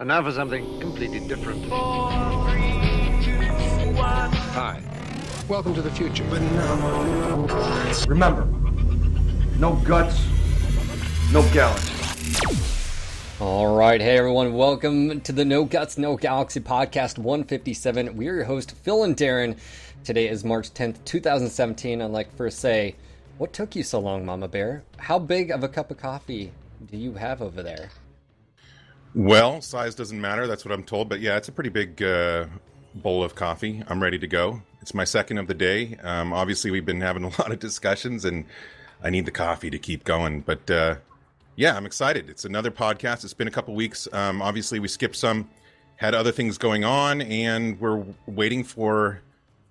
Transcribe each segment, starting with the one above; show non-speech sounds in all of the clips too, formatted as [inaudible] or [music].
And now for something completely different. Hi. Welcome to the future. Remember, no guts, no galaxy. All right, hey everyone, welcome to the No Guts, No Galaxy podcast 157. We are your host, Phil and Darren. Today is March 10th, 2017. I'd like first say, what took you so long, Mama Bear? How big of a cup of coffee do you have over there? Well, size doesn't matter. That's what I'm told. But yeah, it's a pretty big uh, bowl of coffee. I'm ready to go. It's my second of the day. Um, obviously, we've been having [laughs] a lot of discussions, and I need the coffee to keep going. But uh, yeah, I'm excited. It's another podcast. It's been a couple weeks. Um, obviously, we skipped some, had other things going on, and we're waiting for,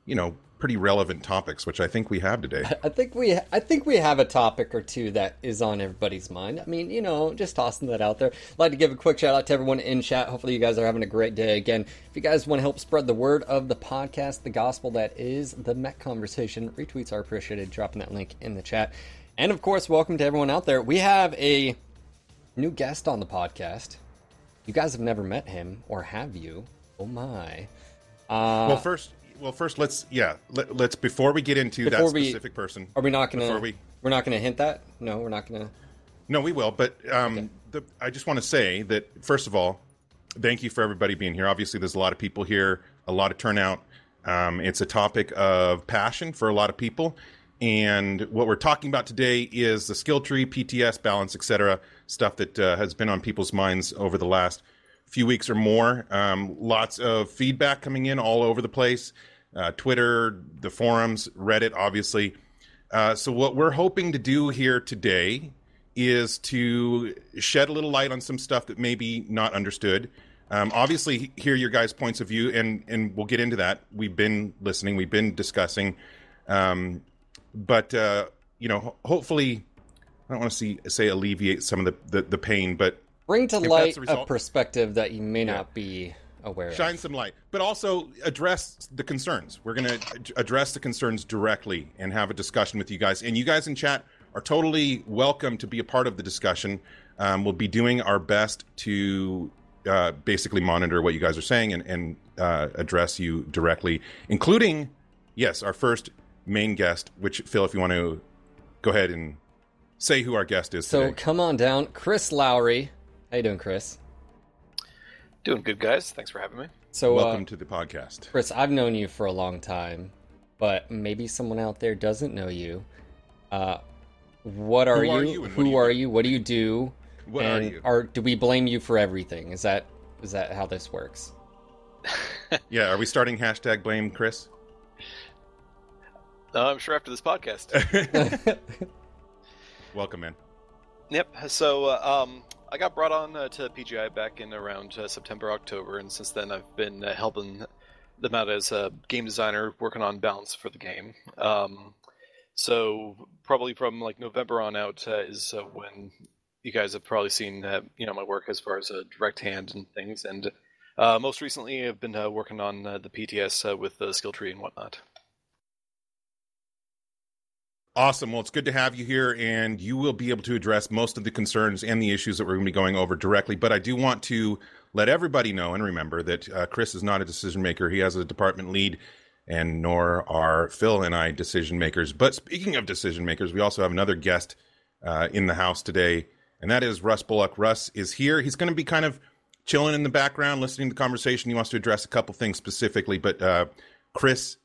you know, pretty relevant topics, which I think we have today. [laughs] I think we I think we have a topic or two that is on everybody's mind. I mean, you know, just tossing that out there. I'd like to give a quick shout out to everyone in chat. Hopefully you guys are having a great day. Again, if you guys want to help spread the word of the podcast, the gospel that is the Met Conversation, retweets are appreciated. Dropping that link in the chat. And of course, welcome to everyone out there. We have a new guest on the podcast. You guys have never met him, or have you? Oh my. Uh, well, first, well, first let's yeah let, us before we get into Before that we- specific person. are we not gonna? Before we We're not gonna hint that. No, we're not gonna. no, we will. But um, the, I just want to say that first of all, thank you for everybody being here. Obviously, there's a lot of people here, a lot of turnout. Um, it's a topic of passion for a lot of people, and what we're talking about today is the skill tree, PTS, balance, etc. Stuff that uh, has been on people's minds over the last few weeks or more. Um, lots of feedback coming in all over the place. Uh, Twitter, the forums, Reddit, obviously. Uh, so what we're hoping to do here today is to shed a little light on some stuff that may be not understood. Um, obviously, hear your guys' points of view, and and we'll get into that. We've been listening, we've been discussing, um, but uh, you know, hopefully, I don't want to see say alleviate some of the the, the pain, but Bring to light a perspective that you may not be aware of. shine of. some light, but also address the concerns. We're going to address the concerns directly and have a discussion with you guys. And you guys in chat are totally welcome to be a part of the discussion. Um, we'll be doing our best to uh, basically monitor what you guys are saying and, and uh, address you directly, including, yes, our first main guest, which, Phil, if you want to go ahead and say who our guest is So today. come on down, Chris Lowry. How you doing, Chris? Doing good, guys. Thanks for having me. So, Welcome uh, to the podcast. Chris, I've known you for a long time, but maybe someone out there doesn't know you. Uh, what are Who you? are you and Who are you? What do you do? What are and you? Are do we blame you for everything? Is that is that how this works? [laughs] Yeah, are we starting hashtag blame Chris? Uh, I'm sure after this podcast. [laughs] [laughs] Welcome, man. yep. So, uh, um, I got brought on uh, to PGI back in around uh, September, October, and since then I've been uh, helping them out as a game designer, working on balance for the game. Um, so probably from like November on out uh, is uh, when you guys have probably seen uh, you know my work as far as a direct hand and things, and uh, most recently I've been uh, working on uh, the PTS uh, with the skill tree and whatnot. Awesome. Well, it's good to have you here, and you will be able to address most of the concerns and the issues that we're going to be going over directly. But I do want to let everybody know and remember that uh, Chris is not a decision maker. He has a department lead, and nor are Phil and I decision makers. But speaking of decision makers, we also have another guest uh, in the house today, and that is Russ Bullock. Russ is here. He's going to be kind of chilling in the background, listening to the conversation. He wants to address a couple things specifically, but uh, Chris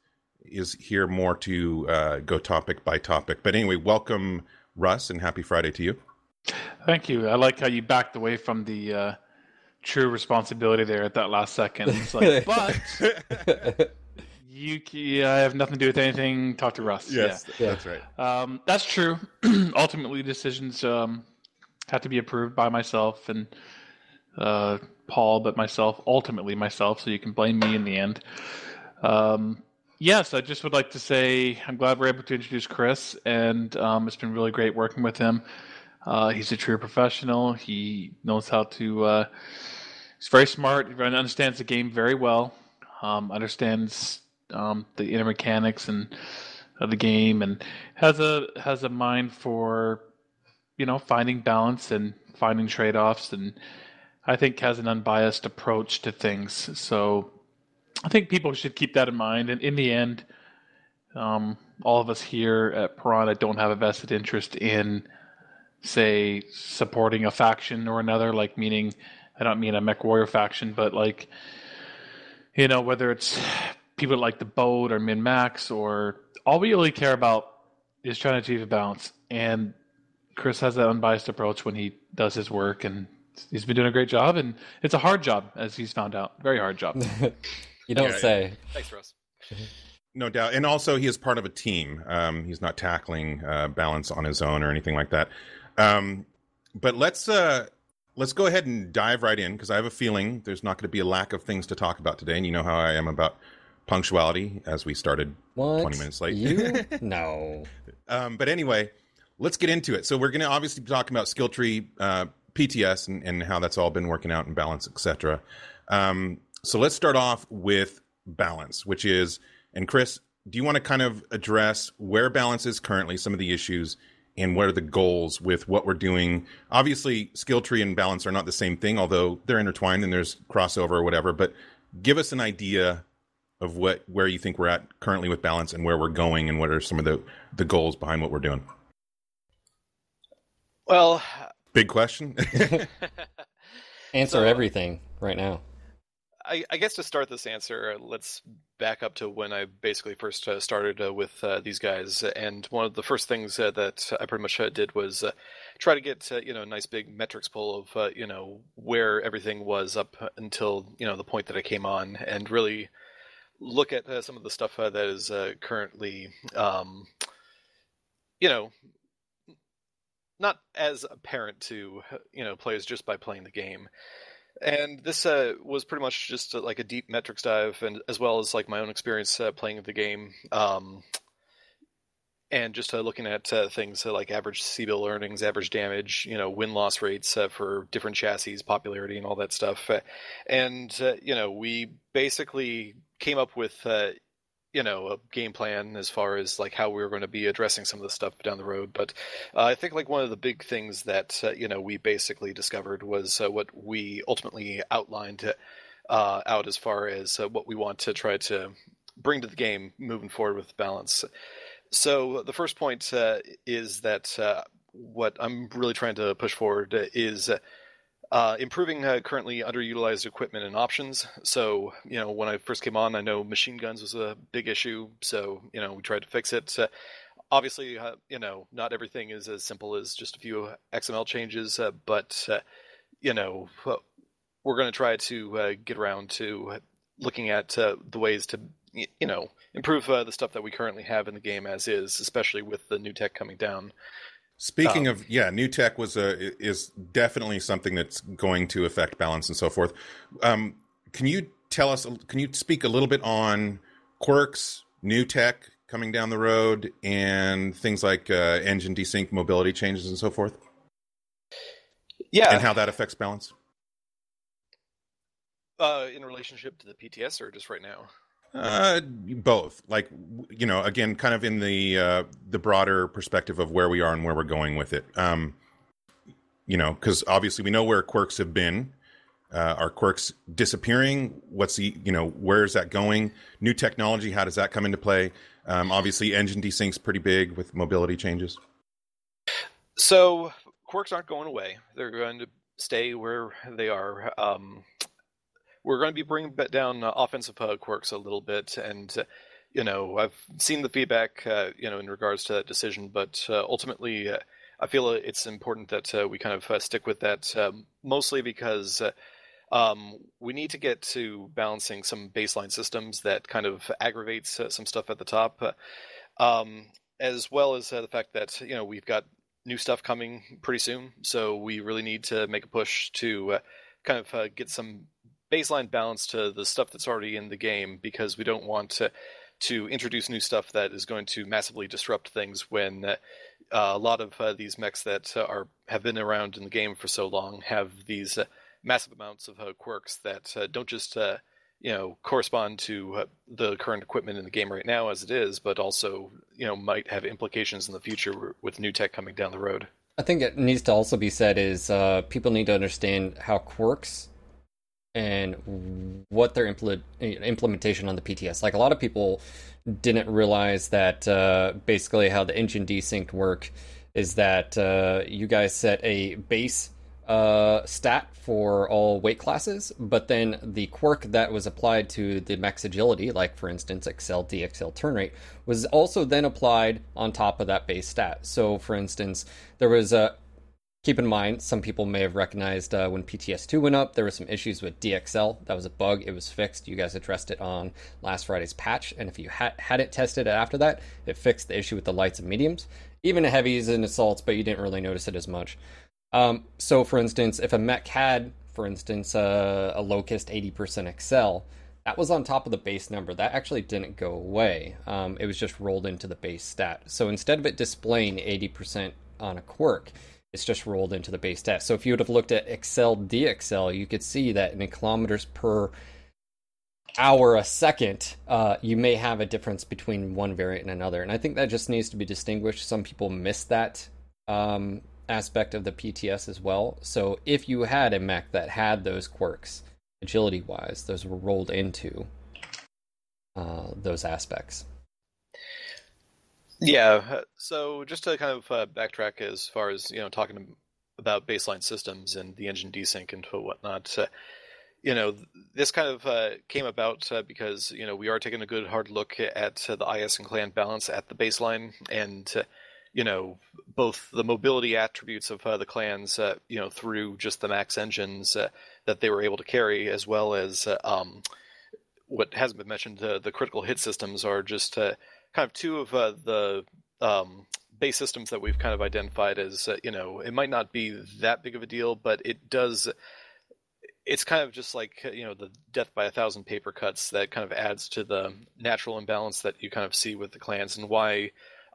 is here more to uh, go topic by topic. But anyway, welcome, Russ, and happy Friday to you. Thank you. I like how you backed away from the uh, true responsibility there at that last second. It's like, [laughs] but you, yeah, I have nothing to do with anything. Talk to Russ. Yeah. That's right. Um, that's true. [clears throat] Ultimately, decisions um, have to be approved by myself and uh, Paul, but myself, ultimately myself. So you can blame me in the end. Um, yes, I just would like to say I'm glad we're able to introduce Chris, and um, it's been really great working with him. Uh, he's a true professional. He knows how to. Uh, he's very smart. He understands the game very well. Um, understands um, the inner mechanics and of the game, and has a has a mind for you know finding balance and finding trade offs and I think has an unbiased approach to things. So I think people should keep that in mind. And in the end, um, all of us here at Piranha don't have a vested interest in, say, supporting a faction or another. Like, meaning, I don't mean a Mech Warrior faction, but like, you know, whether it's people like the boat or min max or all we really care about is trying to achieve a balance. And Chris has that unbiased approach when he does his work, and he's been doing a great job. And it's a hard job, as he's found out, very hard job. [laughs] you don't Yeah, say. Thanks, Russ. [laughs] No doubt, and also he is part of a team. Um, he's not tackling uh, balance on his own or anything like that. Um, but let's uh, let's go ahead and dive right in because I have a feeling there's not going to be a lack of things to talk about today, and you know how I am about punctuality. As we started What? twenty minutes late, You? [laughs] no. Um, but anyway, let's get into it. So we're going to obviously be talking about skill tree, uh, PTS, and, and how that's all been working out in balance, etc. Um, so let's start off with balance, which is, and Chris, do you want to kind of address where balance is currently, some of the issues, and what are the goals with what we're doing? Obviously, skill tree and balance are not the same thing, although they're intertwined and there's crossover or whatever. But give us an idea of what where you think we're at currently with balance and where we're going and what are some of the the goals behind what we're doing Well, big question [laughs] Answer So- everything right now. I, I guess to start this answer, let's back up to when I basically first uh, started uh, with uh, these guys. And one of the first things uh, that I pretty much uh, did was uh, try to get you know a nice big metrics pull of you know where everything was up until you know the point that I came on, and really look at some of the stuff that is currently um, you know not as apparent to you know players just by playing the game. And this uh, was pretty much just uh, like a deep metrics dive, and as well as like my own experience uh, playing the game, um, and just uh, looking at uh, things like average C-bill earnings, average damage, you know, win loss rates for different chassis, popularity, and all that stuff. And you know, we basically came up with you know a game plan as far as like how we were going to be addressing some of the stuff down the road. But uh, I think like one of the big things that uh, you know we basically discovered was uh, what we ultimately outlined uh, out as far as uh, what we want to try to bring to the game moving forward with balance. So the first point uh, is that what I'm really trying to push forward is. Uh, improving uh, currently underutilized equipment and options. So, you know, when I first came on, I know machine guns was a big issue. So, you know, we tried to fix it. Obviously, uh, you know, not everything is as simple as just a few XML changes, uh, but, uh, you know, we're going to try to get around to looking at the ways to, you know, improve the stuff that we currently have in the game as is, especially with the new tech coming down. Speaking Um, of yeah new tech was a is definitely something that's going to affect balance and so forth um, can you tell us can you speak a little bit on quirks new tech coming down the road and things like uh, engine desync mobility changes and so forth Yeah. and how that affects balance uh, in relationship to the PTS or just right now? Uh, both. Like you know, again, kind of in the uh, the broader perspective of where we are and where we're going with it. Um, you know, because obviously we know where quirks have been. Uh, are quirks disappearing? What's the you know where is that going? New technology, how does that come into play? Um, obviously, engine desync's pretty big with mobility changes. So quirks aren't going away. They're going to stay where they are. Um, we're going to be bringing down uh, offensive quirks a little bit, and uh, you know I've seen the feedback, uh, you know, in regards to that decision, but uh, ultimately. Uh, I feel it's important that we kind of stick with that, um, mostly because um, we need to get to balancing some baseline systems that kind of aggravates some stuff at the top, um, as well as the fact that you know we've got new stuff coming pretty soon, so we really need to make a push to uh, kind of uh, get some baseline balance to the stuff that's already in the game because we don't want to to introduce new stuff that is going to massively disrupt things when uh, a lot of uh, these mechs that are have been around in the game for so long have these uh, massive amounts of uh, quirks that uh, don't just uh, you know correspond to the current equipment in the game right now as it is, but also you know might have implications in the future with new tech coming down the road. I think it needs to also be said is people need to understand how quirks and what their impl- implementation on the PTS. Like a lot of people didn't realize that uh, basically how the engine desynced work is that uh, you guys set a base uh, stat for all weight classes, but then the quirk that was applied to the max agility, like for instance Accel DXL turn rate, was also then applied on top of that base stat. So, for instance, there was a keep in mind some people may have recognized uh, when PTS2 went up, there were some issues with DXL. That was a bug. It was fixed. You guys addressed it on last Friday's patch, and if you had had it tested after that, it fixed the issue with the lights and mediums, even heavies and assaults, but you didn't really notice it as much. Um, so, for instance, if a mech had, for instance, uh, a locust 80% Excel, that was on top of the base number. That actually didn't go away. Um, it was just rolled into the base stat. So instead of it displaying 80% on a quirk, it's just rolled into the base stat. So if you would have looked at Excel DXL, you could see that in kilometers per hour a second, uh, you may have a difference between one variant and another. And I think that just needs to be distinguished. Some people miss that um, aspect of the PTS as well. So if you had a mech that had those quirks, agility wise, those were rolled into uh, those aspects. Yeah. So just to kind of uh, backtrack as far as you know, talking about baseline systems and the engine desync and whatnot. Uh, you know, this kind of uh, came about uh, because you know we are taking a good hard look at uh, the IS and clan balance at the baseline, and uh, you know both the mobility attributes of the clans, you know, through just the max engines that they were able to carry, as well as um, what hasn't been mentioned, the critical hit systems are just kind of two of the um, base systems that we've kind of identified as, you know, it might not be that big of a deal, but it does. It's kind of just like you know the death by a thousand paper cuts that kind of adds to the natural imbalance that you kind of see with the clans and why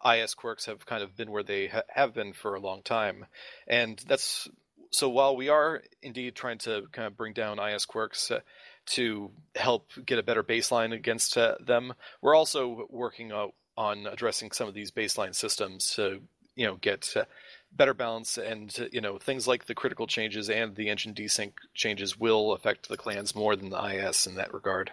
IS quirks have kind of been where they ha- have been for a long time, and that's so. While we are indeed trying to kind of bring down IS quirks uh, to help get a better baseline against uh, them, we're also working uh, on addressing some of these baseline systems to you know get uh, better balance and uh, you know things like the critical changes and the engine desync changes will affect the clans more than the IS in that regard.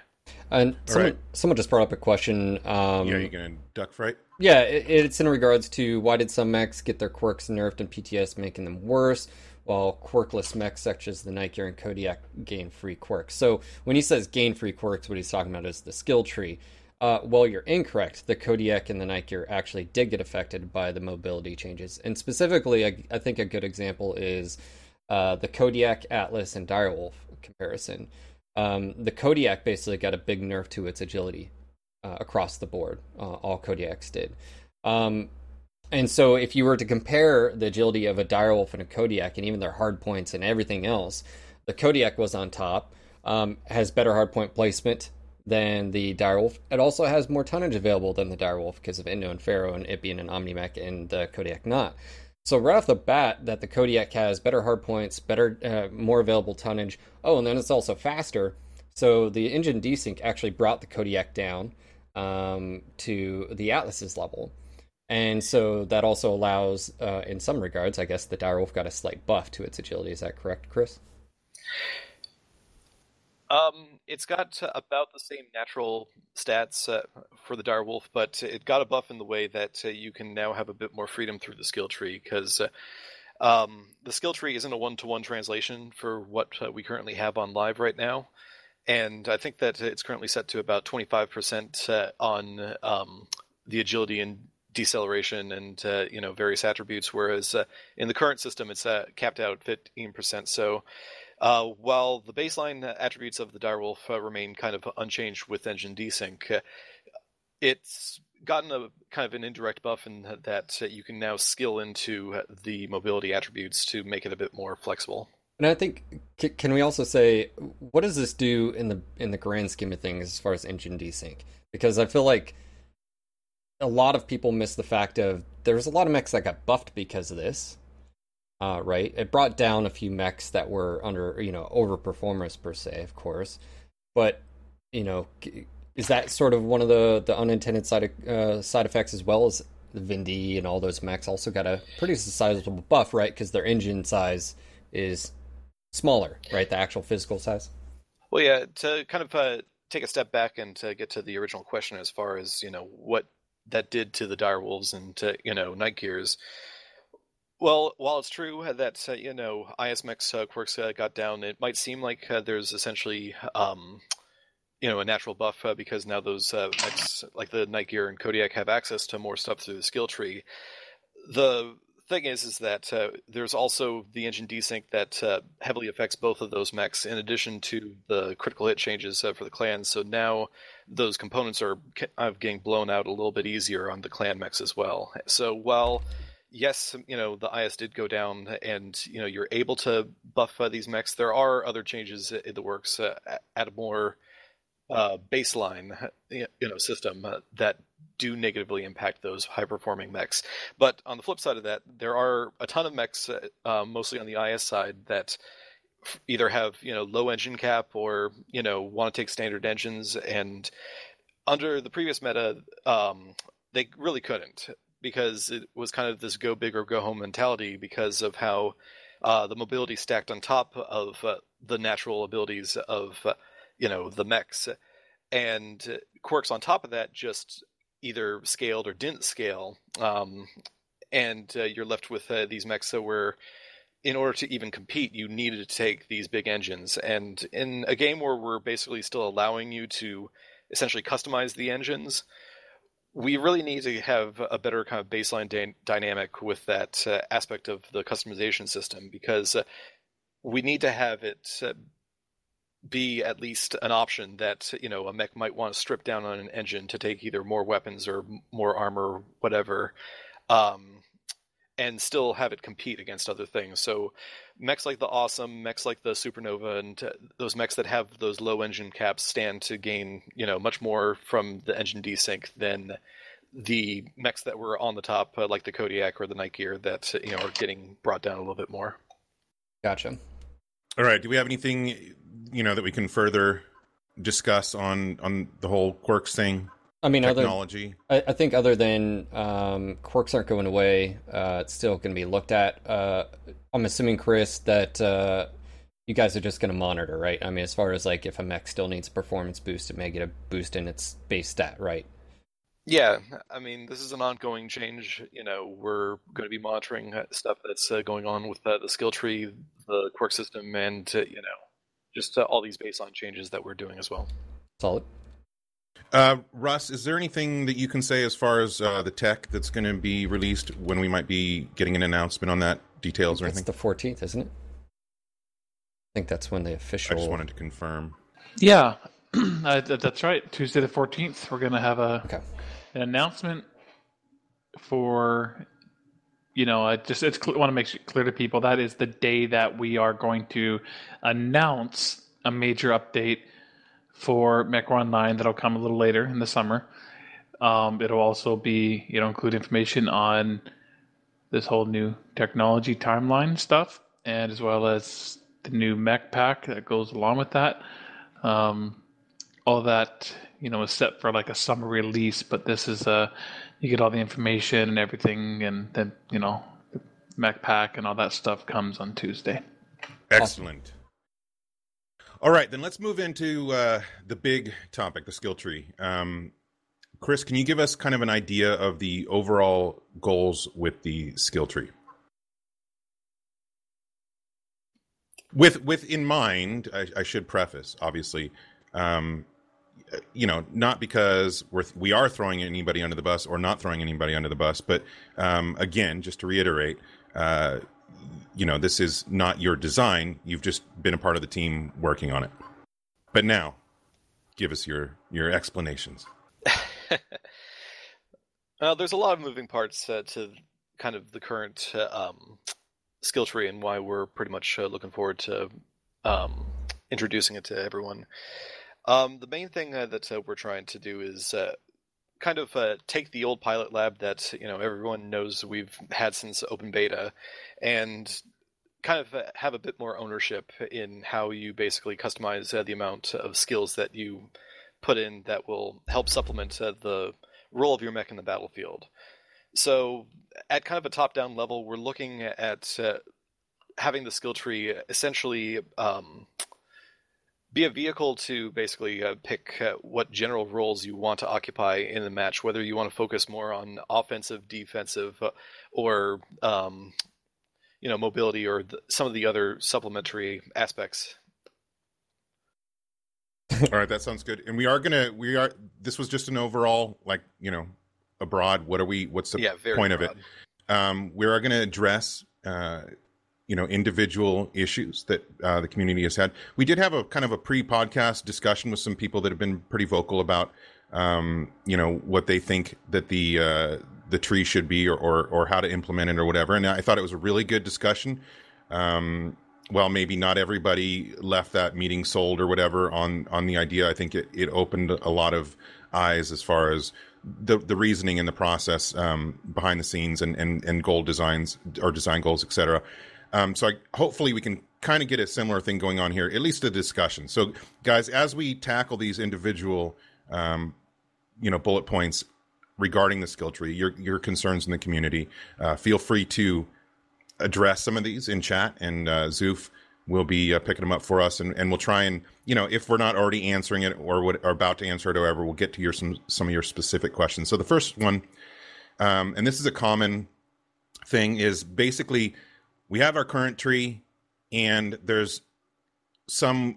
And someone, right. someone just brought up a question. Um, yeah, you gonna duck fright? Yeah, it, it's in regards to why did some mechs get their quirks nerfed and PTS, making them worse, while quirkless mechs such as the Night Gyr and Kodiak gain free quirks. So when he says gain free quirks, what he's talking about is the skill tree. Uh, well, you're incorrect. The Kodiak and the Night Gyr actually did get affected by the mobility changes, and specifically, I, I think a good example is uh, the Kodiak, Atlas, and Direwolf comparison um, the Kodiak basically got a big nerf to its agility uh, across the board. Uh, all Kodiaks did. Um, and so, if you were to compare the agility of a Direwolf and a Kodiak, and even their hard points and everything else, the Kodiak was on top, um, has better hard point placement than the Direwolf. It also has more tonnage available than the Direwolf because of Endo and Ferro and it being an Omnimech and the Kodiak not. So right off the bat, that the Kodiak has better hard points, better, uh, more available tonnage. Oh, and then it's also faster. So the engine desync actually brought the Kodiak down um, to the Atlas's level, and so that also allows, uh, in some regards, I guess the Direwolf got a slight buff to its agility. Is that correct, Chris? Um, it's got about the same natural stats uh, for the Direwolf, but it got a buff in the way that uh, you can now have a bit more freedom through the skill tree because uh, um, the skill tree isn't a one-to-one translation for what uh, we currently have on live right now, and I think that it's currently set to about 25% uh, on um, the agility and deceleration and uh, you know various attributes, whereas in the current system it's capped out at 15%. So uh, while the baseline attributes of the Direwolf uh, remain kind of unchanged with engine desync, uh, it's gotten a kind of an indirect buff in that you can now skill into the mobility attributes to make it a bit more flexible. And I think can we also say what does this do in the in the grand scheme of things as far as engine desync? Because I feel like a lot of people miss the fact of there's a lot of mechs that got buffed because of this uh, right? It brought down a few mechs that were under, you know, overperformers per se, of course. But you know, is that sort of one of the the unintended side uh, side effects as well as the Vindy and all those mechs also got a pretty sizable buff, right? Because their engine size is smaller, right? The actual physical size. Well, yeah. To kind of uh, take a step back and to get to the original question, as far as you know, what that did to the direwolves and to you know Night Gyrs. Well, while it's true that uh, you know ISMX uh, quirks uh, got down, it might seem like uh, there's essentially um, you know a natural buff uh, because now those uh, mechs like the Night Gyr and Kodiak have access to more stuff through the skill tree. The thing is, is that uh, there's also the engine desync that uh, heavily affects both of those mechs, in addition to the critical hit changes uh, for the clans. So now those components are of getting blown out a little bit easier on the clan mechs as well. So while yes, you know the IS did go down, and you know you're able to buff uh, these mechs, there are other changes in the works uh, at a more uh, baseline you know system uh, that do negatively impact those high performing mechs. But on the flip side of that, there are a ton of mechs, uh, uh mostly on the IS side, that either have you know low engine cap or you know want to take standard engines. And under the previous meta, um, they really couldn't because it was kind of this go big or go home mentality because of how uh, the mobility stacked on top of uh, the natural abilities of uh, you know the mechs and quirks on top of that just either scaled or didn't scale, um, and uh, you're left with uh, these mechs that were in order to even compete, you needed to take these big engines. And in a game where we're basically still allowing you to essentially customize the engines, we really need to have a better kind of baseline dy- dynamic with that uh, aspect of the customization system because uh, we need to have it uh, be at least an option that you know a mech might want to strip down on an engine to take either more weapons or more armor, or whatever, um, and still have it compete against other things. So mechs like the Awesome, mechs like the Supernova, and uh, those mechs that have those low engine caps stand to gain you know much more from the engine desync than the mechs that were on the top, uh, like the Kodiak or the Night Gyr, that you know are getting brought down a little bit more. Gotcha. All right. Do we have anything you know that we can further discuss on on the whole quirks thing? I mean, technology. Other, I, I, think other than um, quirks aren't going away, uh, it's still going to be looked at. Uh, I'm assuming, Chris, that uh, you guys are just going to monitor, right? I mean, as far as like if a mech still needs a performance boost, it may get a boost in its base stat, right? Yeah, I mean, this is an ongoing change. You know, we're going to be monitoring stuff that's uh, going on with uh, the skill tree, the quirk system, and uh, you know, just uh, all these baseline changes that we're doing as well. Solid. Uh, Russ, is there anything that you can say as far as uh, the tech that's going to be released when we might be getting an announcement on that? Details or anything? It's the 14th, isn't it? I think that's when the official. I just wanted to confirm. Yeah, [clears throat] uh, that's right. Tuesday the 14th, we're going to have a okay. an announcement for you know, I just it's want to make it clear to people that is the day that we are going to announce a major update for MechWarrior Online that'll come a little later in the summer. Um, it'll also be, you know, include information on this whole new technology timeline stuff, and as well as the new mech pack that goes along with that. Um, all that, you know, is set for like a summer release, but this is a you get all the information and everything, and then you know, the mech pack and all that stuff comes on Tuesday. Excellent. All right, then let's move into uh, the big topic, the skill tree. Um, Chris, can you give us kind of an idea of the overall goals with the skill tree? With with in mind, I, I should preface, obviously, um, you know, not because we're we are throwing anybody under the bus or not throwing anybody under the bus, but um, again, just to reiterate, uh, you know, this is not your design. You've just been a part of the team working on it. But now, give us your your explanations. [laughs] uh, there's a lot of moving parts uh, to kind of the current uh, um, skill tree and why we're pretty much uh, looking forward to um, introducing it to everyone. Um, the main thing uh, that uh, we're trying to do is uh, kind of uh, take the old pilot lab that you know everyone knows we've had since open beta, and kind of uh, have a bit more ownership in how you basically customize uh, the amount of skills that you put in that will help supplement the role of your mech in the battlefield. So, at kind of a top-down level, we're looking at having the skill tree essentially um, be a vehicle to basically uh, pick uh, what general roles you want to occupy in the match, whether you want to focus more on offensive, defensive, uh, or um, you know mobility or the, some of the other supplementary aspects. All right, that sounds good. And we are gonna we are this was just an overall like you know abroad. What are we? What's the Yeah, point of it? Um, we are going to address uh, you know individual issues that uh, the community has had. We did have a kind of a pre-podcast discussion with some people that have been pretty vocal about um, you know what they think that the uh, the tree should be or, or or how to implement it or whatever. And I thought it was a really good discussion. Um, well, maybe not everybody left that meeting sold or whatever on on the idea. I think it, it opened a lot of eyes as far as the the reasoning and the process um, behind the scenes and, and and goal designs or design goals, etc. Um, so I, hopefully we can kind of get a similar thing going on here, at least a discussion. So guys, as we tackle these individual, um, you know, bullet points regarding the skill tree, your your concerns in the community, uh, feel free to address some of these in chat, and uh, Zoof will be uh, picking them up for us, and, and we'll try and you know if we're not already answering it or what are about to answer it, or whatever, we'll get to your some some of your specific questions. So the first one, um, and this is a common thing, is basically we have our current tree, and there's some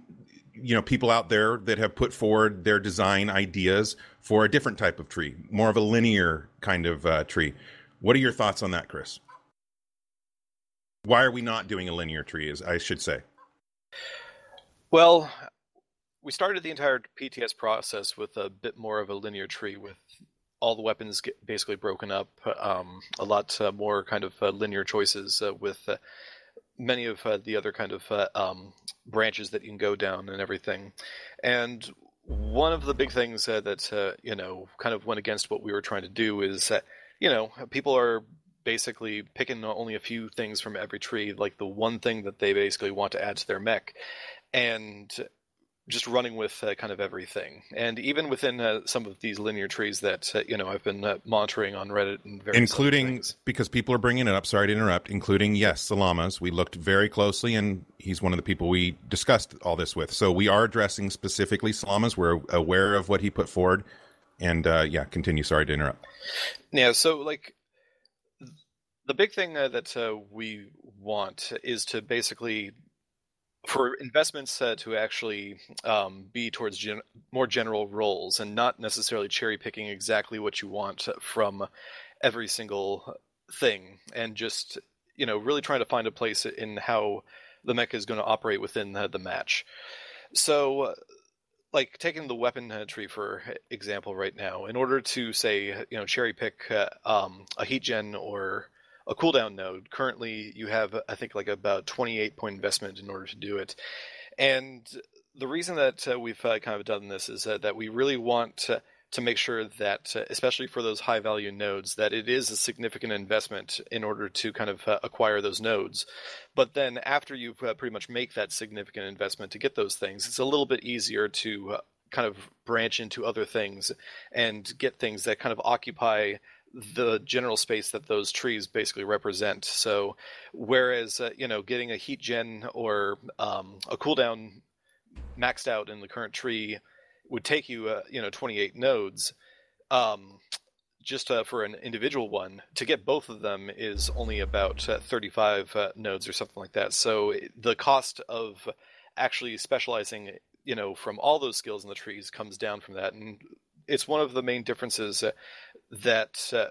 you know people out there that have put forward their design ideas for a different type of tree, more of a linear kind of uh, tree. What are your thoughts on that, Chris? Why are we not doing a linear tree? As I should say. Well, we started the entire PTS process with a bit more of a linear tree, with all the weapons get basically broken up, um, a lot uh, more kind of uh, linear choices uh, with uh, many of uh, the other kind of uh, um, branches that you can go down and everything. And one of the big things that you know kind of went against what we were trying to do is that you know people are basically picking only a few things from every tree, like the one thing that they basically want to add to their mech, and just running with uh, kind of everything. And even within uh, some of these linear trees that uh, you know I've been uh, monitoring on Reddit and including because people are bringing it up. Sorry to interrupt. Including yes, Salamas. We looked very closely, and he's one of the people we discussed all this with. So we are addressing specifically Salamas. We're aware of what he put forward, and uh, yeah, continue. Sorry to interrupt. Yeah, so like the big thing uh, that uh, we want is to basically for investments to actually um, be towards gen- more general roles and not necessarily cherry picking exactly what you want from every single thing and just you know really trying to find a place in how the mech is going to operate within the, the match. So like taking the weapon tree for example right now in order to say you know cherry pick uh, um, a heat gen or a cooldown node. Currently you have i think like about 28 point investment in order to do it. And the reason that uh, we've uh, kind of done this is uh, that we really want to, to make sure that uh, especially for those high value nodes that it is a significant investment in order to kind of uh, acquire those nodes. But then after you uh, pretty much make that significant investment to get those things it's a little bit easier to kind of branch into other things and get things that kind of occupy the general space that those trees basically represent. So, whereas uh, you know, getting a heat gen or um, a cooldown maxed out in the current tree would take you, uh, you know, 28 nodes. Um, just uh, for an individual one, to get both of them is only about uh, 35 uh, nodes or something like that. So the cost of actually specializing, you know, from all those skills in the trees comes down from that, and it's one of the main differences uh, that uh,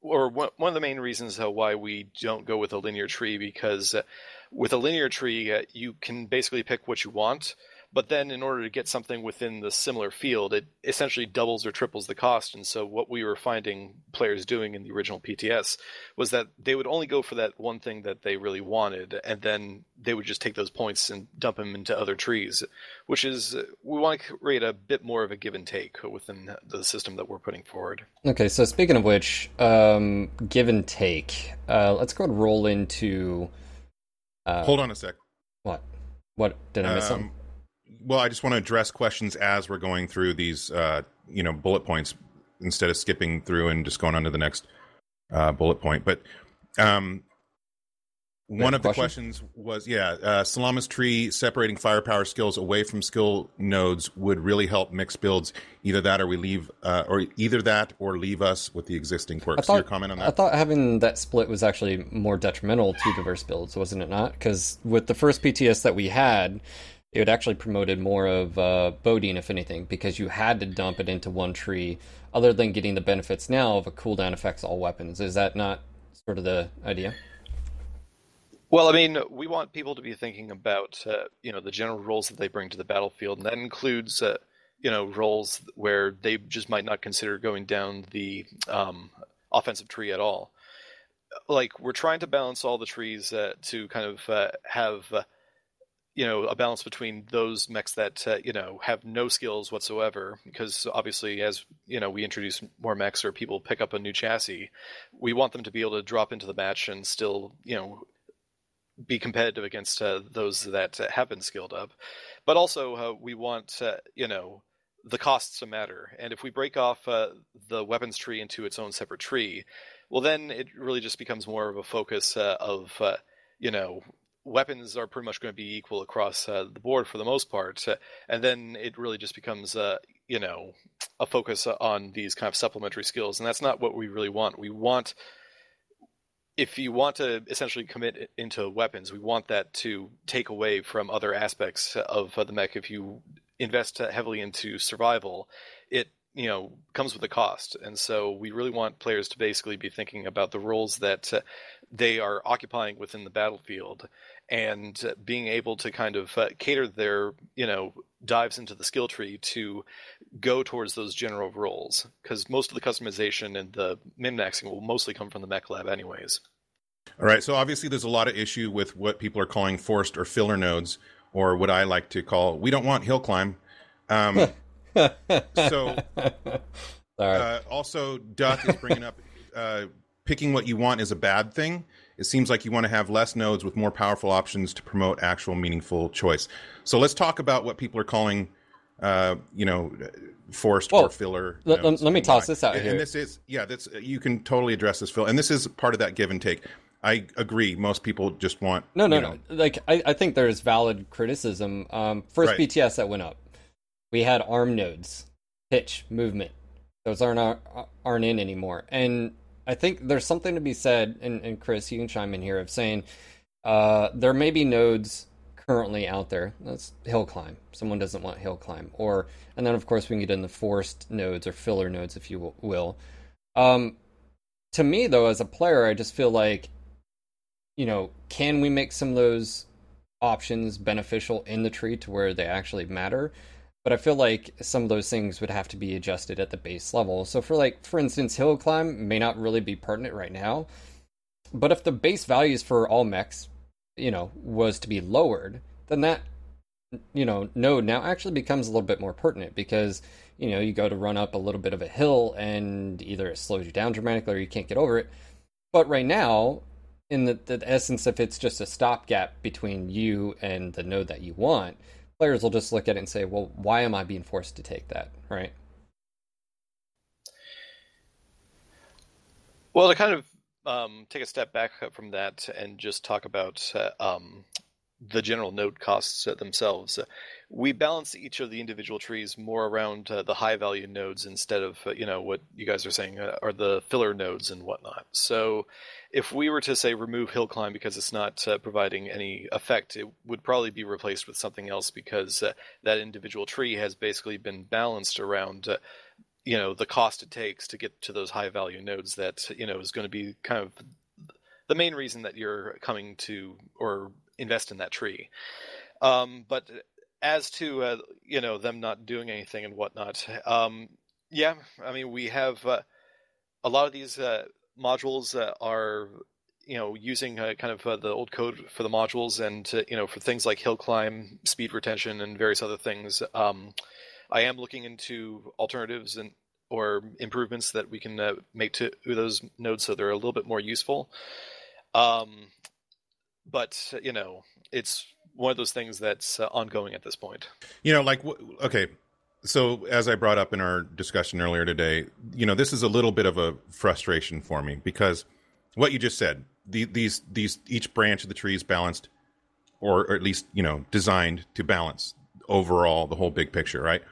or one, one of the main reasons uh, why we don't go with a linear tree because uh, with a linear tree uh, you can basically pick what you want but then in order to get something within the similar field it essentially doubles or triples the cost and so what we were finding players doing in the original pts was that they would only go for that one thing that they really wanted and then they would just take those points and dump them into other trees which is we want to create a bit more of a give and take within the system that we're putting forward Okay, so speaking of which, um, give and take. Uh, let's go and roll into uh, Hold on a sec. what? What did I miss? something? Um, well, I just want to address questions as we're going through these, uh, you know, bullet points instead of skipping through and just going on to the next. uh, bullet point. But um, one of the question? questions was, yeah, uh, Salama's tree separating firepower skills away from skill nodes would really help mix builds. Either that, or we leave, uh, or either that, or leave us with the existing quirks. Your comment on that? I thought having that split was actually more detrimental to diverse builds, wasn't it not? Because with the first PTS that we had, it actually promoted more of uh, boating, if anything, because you had to dump it into one tree, other than getting the benefits now of a cooldown affects all weapons. Is that not sort of the idea? Well, I mean, we want people to be thinking about, uh, you know, the general roles that they bring to the battlefield, and that includes, uh, you know, roles where they just might not consider going down the um, offensive tree at all. Like we're trying to balance all the trees uh, to kind of uh, have, uh, you know, a balance between those mechs that uh, you know have no skills whatsoever, because obviously, as you know, we introduce more mechs or people pick up a new chassis, we want them to be able to drop into the match and still, you know be competitive against uh, those that uh, have been skilled up. But also, uh, we want uh, you know the costs to matter. And if we break off uh, the weapons tree into its own separate tree, well, then it really just becomes more of a focus of you know weapons are pretty much going to be equal across uh, the board for the most part. and then it really just becomes uh, you know a focus on these kind of supplementary skills, and that's not what we really want. We want if you want to essentially commit into weapons, we want that to take away from other aspects of uh, the mech. If you invest heavily into survival, it you know comes with a cost, and so we really want players to basically be thinking about the roles that uh, they are occupying within the battlefield, and uh, being able to kind of uh, cater their you know dives into the skill tree to go towards those general roles. Because most of the customization and the min maxing will mostly come from the mech lab anyways. All right. So obviously there's a lot of issue with what people are calling forced or filler nodes or what i like to call we don't want hill climb. Um, [laughs] so [laughs] uh, also duck is bringing up [laughs] uh, picking what you want is a bad thing it seems like you want to have less nodes with more powerful options to promote actual meaningful choice. So let's talk about what people are calling, uh, you know, forced Well, or filler. let- nodes let me toss this out and, here. And this is, yeah, that's you can totally address this, Phil. And this is part of that give and take. I agree. Most people just want No, no, you no. know, Like I, I think there's valid criticism. Um, first Right. BTS that went up, we had arm nodes, pitch, movement. Those aren't uh, aren't in anymore, and I think there's something to be said. And, and Chris, you can chime in here of saying uh, there may be nodes currently out there. That's hill climb. Someone doesn't want hill climb, or and then of course we can get in the forced nodes or filler nodes, if you will. Um, to me, though, as a player, I just feel like you know, can we make some of those options beneficial in the tree to where they actually matter? But I feel like some of those things would have to be adjusted at the base level. So for like, for instance, hill climb may not really be pertinent right now. But if the base values for all mechs, you know, was to be lowered, then that you know node now actually becomes a little bit more pertinent because you know you go to run up a little bit of a hill and either it slows you down dramatically or you can't get over it. But right now, in the, the essence, if it's just a stopgap between you and the node that you want, players will just look at it and say, "Well, why am I being forced to take that?" Right? Well, to kind of um, take a step back from that and just talk about uh, um, the general node costs themselves, we balance each of the individual trees more around uh, the high value nodes instead of uh, you know what you guys are saying uh, are the filler nodes and whatnot. So, if we were to say remove hill climb because it's not uh, providing any effect, it would probably be replaced with something else because uh, that individual tree has basically been balanced around uh, you know the cost it takes to get to those high value nodes that you know is going to be kind of the main reason that you're coming to or invest in that tree um, but as to uh, you know them not doing anything and whatnot um, yeah i mean we have uh, a lot of these uh, modules uh, are you know using uh, kind of uh, the old code for the modules and you know for things like hill climb speed retention and various other things um, I am looking into alternatives and or improvements that we can make to those nodes so they're a little bit more useful. Um, but you know, it's one of those things that's uh, ongoing at this point. you know, like okay, so as I brought up in our discussion earlier today, you know, this is a little bit of a frustration for me because what you just said, the, these these each branch of the tree is balanced, or, or at least you know designed to balance overall the whole big picture, right?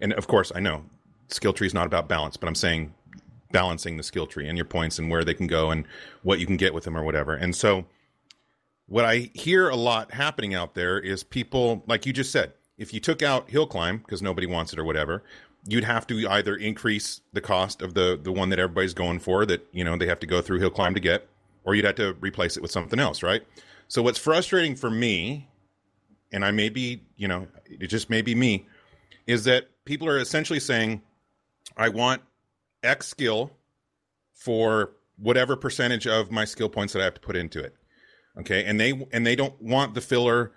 And of course, I know skill tree is not about balance, but I'm saying balancing the skill tree and your points and where they can go and what you can get with them or whatever. And so, what I hear a lot happening out there is people, like you just said, if you took out hill climb because nobody wants it or whatever, you'd have to either increase the cost of the the one that everybody's going for that you know they have to go through hill climb to get, or you'd have to replace it with something else, right? So what's frustrating for me, and I may be, you know, it just may be me, is that people are essentially saying, I want X skill for whatever percentage of my skill points that I have to put into it. Okay, and they and they don't want the filler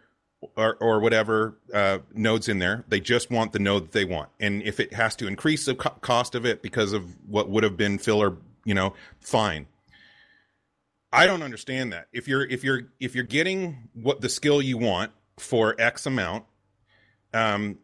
or, or whatever uh, nodes in there. They just want the node that they want. And if it has to increase the co- cost of it because of what would have been filler, you know, fine. I don't understand that. If you're if you're if you're getting what the skill you want for X amount, um,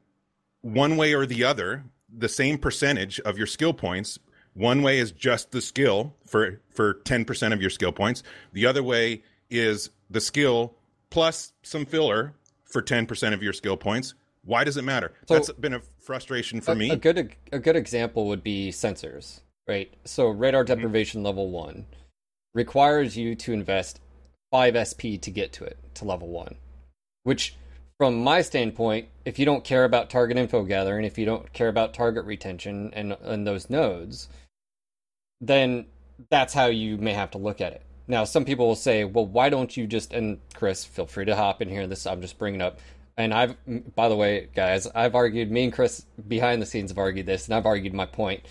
one way or the other, the same percentage of your skill points. One way is just the skill for for ten percent of your skill points. The other way is the skill plus some filler for 10% of your skill points. Why does it matter? So, That's been a frustration for a, me. A good a good example would be sensors, right? So radar mm-hmm. deprivation mm-hmm. level 1 requires you to invest 5 SP to get to it to level 1. Which from my standpoint, if you don't care about target info gathering, if you don't care about target retention and and those nodes, then that's how you may have to look at it. Now, some people will say, well, why don't you just, and Chris, feel free to hop in here. This I'm just bringing up. And I've, by the way, guys, I've argued, me and Chris behind the scenes have argued this, and I've argued my point.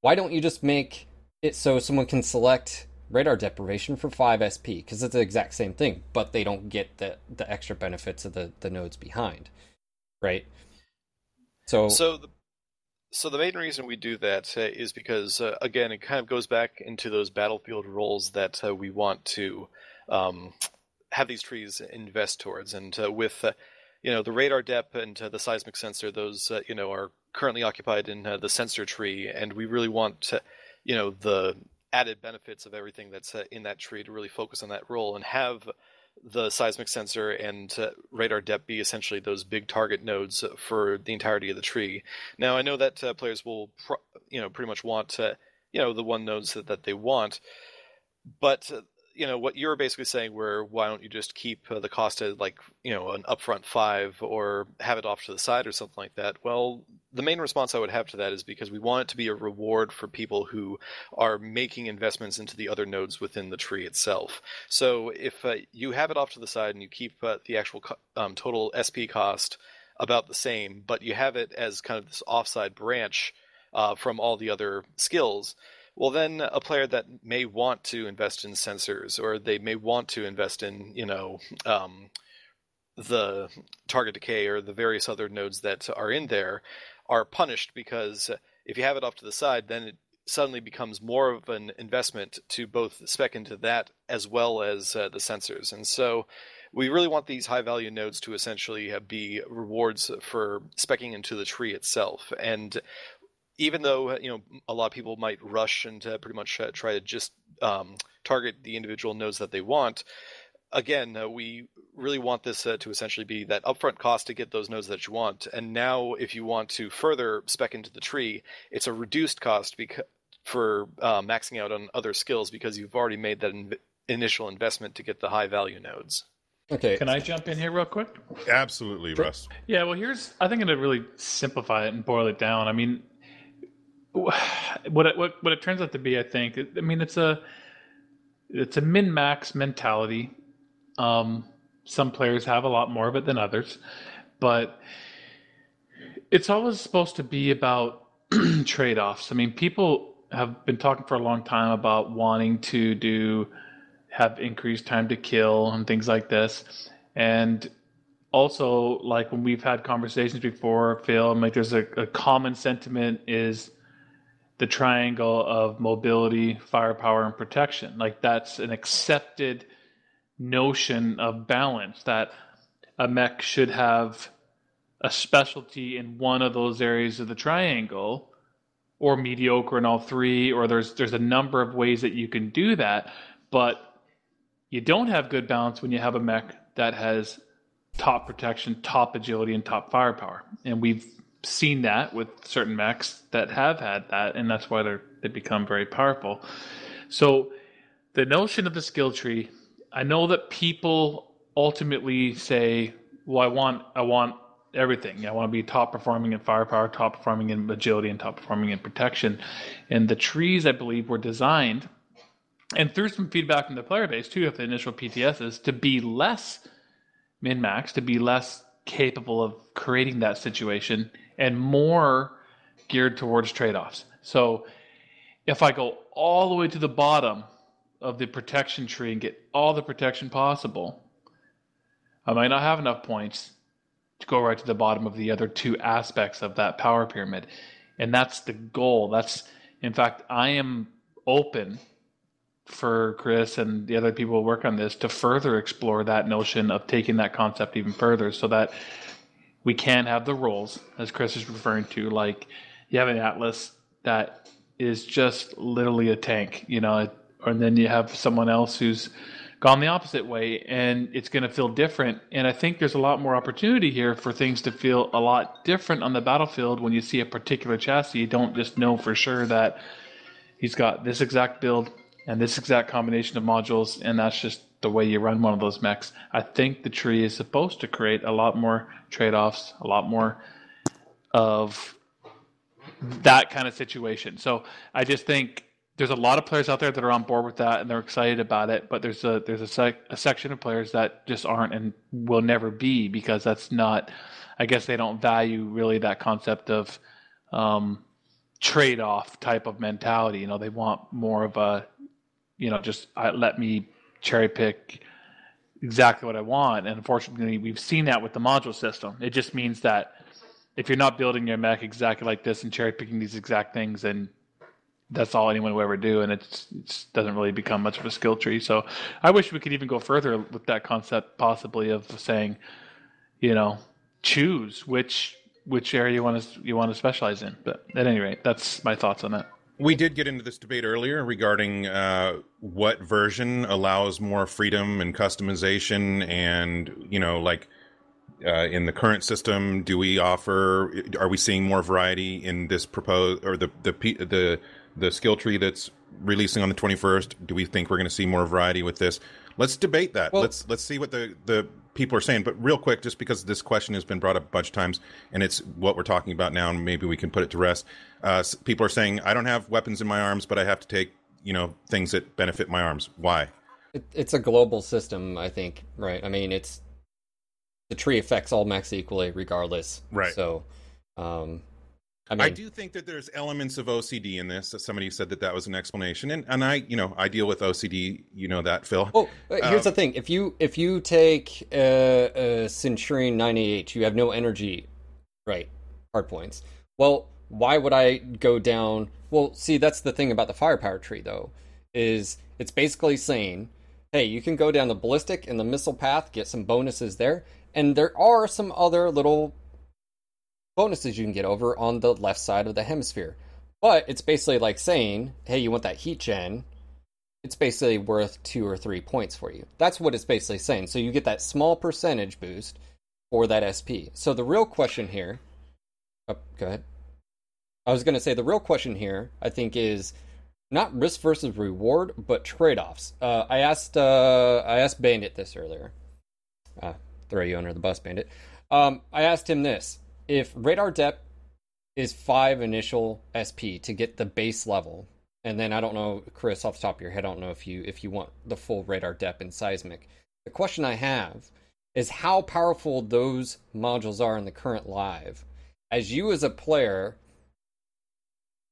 Why don't you just make it so someone can select radar deprivation for 5 SP? Because it's the exact same thing, but they don't get the, the extra benefits of the, the nodes behind, right? So, so the so the main reason we do that uh, is because, uh, again, it kind of goes back into those battlefield roles that uh, we want to um, have these trees invest towards. And uh, with, uh, you know, the radar depth and uh, the seismic sensor, those, you know, are currently occupied in the sensor tree, and we really want, to, you know, the added benefits of everything that's in that tree to really focus on that role and have the seismic sensor and uh, radar depth be essentially those big target nodes for the entirety of the tree. Now, I know that uh, players will, pro- you know, pretty much want, you know, the one nodes that, that they want, but uh, you know what you're basically saying where why don't you just keep uh, the cost at like you know an upfront five or have it off to the side or something like that? Well the main response i would have to that is because we want it to be a reward for people who are making investments into the other nodes within the tree itself. So if uh, you have it off to the side and you keep uh, the actual co- um, total sp cost about the same but you have it as kind of this offside branch uh, from all the other skills well then a player that may want to invest in sensors or they may want to invest in you know um, the target decay or the various other nodes that are in there are punished because if you have it off to the side then it suddenly becomes more of an investment to both spec into that as well as uh, the sensors. And so we really want these high value nodes to essentially be rewards for specking into the tree itself. And even though uh, you know a lot of people might rush and uh, pretty much uh, try to just um, target the individual nodes that they want, again, uh, we really want this uh, to essentially be that upfront cost to get those nodes that you want. And now, if you want to further spec into the tree, it's a reduced cost because for uh, maxing out on other skills because you've already made that in- initial investment to get the high value nodes. Okay. Can I jump in here real quick? Absolutely, Russ. Yeah, well, here's I think I'm gonna really simplify it and boil it down. I mean, [sighs] what it, what what it turns out to be, I think. I mean, it's a it's a min max mentality. Um, some players have a lot more of it than others, but it's always supposed to be about [clears throat] trade offs. I mean, people have been talking for a long time about wanting to do have increased time to kill and things like this, and also like when we've had conversations before, Phil, like there's a, a common sentiment is the triangle of mobility, firepower, and protection. Like that's an accepted notion of balance that a mech should have a specialty in one of those areas of the triangle or mediocre in all three or there's there's a number of ways that you can do that but you don't have good balance when you have a mech that has top protection top agility and top firepower and we've seen that with certain mechs that have had that and that's why they're they become very powerful so the notion of the skill tree i know that people ultimately say well i want i want everything. I want to be top performing in firepower, top performing in agility, and top performing in protection. And the trees, I believe, were designed, and through some feedback from the player base too, of the initial PTSs, to be less min max, to be less capable of creating that situation, and more geared towards trade offs. So if I go all the way to the bottom of the protection tree and get all the protection possible, I might not have enough points to go right to the bottom of the other two aspects of that power pyramid. And that's the goal. That's, in fact, I am open for Chris and the other people who work on this to further explore that notion of taking that concept even further so that we can't have the roles, as Chris is referring to, like you have an Atlas that is just literally a tank, you know, and then you have someone else who's gone the opposite way and it's going to feel different. And I think there's a lot more opportunity here for things to feel a lot different on the battlefield when you see a particular chassis. You don't just know for sure that he's got this exact build and this exact combination of modules, and that's just the way you run one of those mechs. I think the tree is supposed to create a lot more trade offs, a lot more of that kind of situation. So I just think there's a lot of players out there that are on board with that and they're excited about it, but there's a there's a, sec, a section of players that just aren't and will never be because that's not. I guess they don't value really that concept of um, trade off type of mentality. You know, they want more of a, you know, just uh, let me cherry pick exactly what I want. And unfortunately, we've seen that with the module system. It just means that if you're not building your mech exactly like this and cherry picking these exact things, then that's all anyone will ever do, and it doesn't really become much of a skill tree. So I wish we could even go further with that concept, possibly of saying, you know, choose which which area you want to you want to specialize in. But at any rate, that's my thoughts on that. We did get into this debate earlier regarding uh, what version allows more freedom and customization, and you know, like uh, in the current system, do we offer? Are we seeing more variety in this proposed or the the the the skill tree that's releasing on the 21st do we think we're going to see more variety with this let's debate that well, let's let's see what the the people are saying but real quick just because this question has been brought up a bunch of times and it's what we're talking about now and maybe we can put it to rest. Uh, people are saying i don't have weapons in my arms but i have to take you know things that benefit my arms. Why? It, it's a global system i think right? I mean it's the tree affects all mechs equally regardless. Right. So um I, mean, I do think that there's elements of OCD in this. Somebody said that that was an explanation, and and I, you know, I deal with OCD. You know that, Phil. Oh, here's um, the thing: if you if you take a, a Centurion 98, you have no energy, right? Hard points. Well, why would I go down? Well, see, that's the thing about the firepower tree, though, is it's basically saying, hey, you can go down the ballistic and the missile path, get some bonuses there, and there are some other little bonuses you can get over on the left side of the hemisphere. But it's basically like saying, hey, you want that heat gen? It's basically worth two or three points for you. That's what it's basically saying. So you get that small percentage boost for that SP. So the real question here, oh, go ahead. I was going to say the real question here, I think, is not risk versus reward, but trade offs. Uh, I asked uh, I asked Bandit this earlier. Uh, throw you under the bus, Bandit. Um, I asked him this: if radar depth is five initial SP to get the base level, and then I don't know, Chris, off the top of your head, I don't know if you if you want the full radar depth and seismic. The question I have is how powerful those modules are in the current live. As you as a player,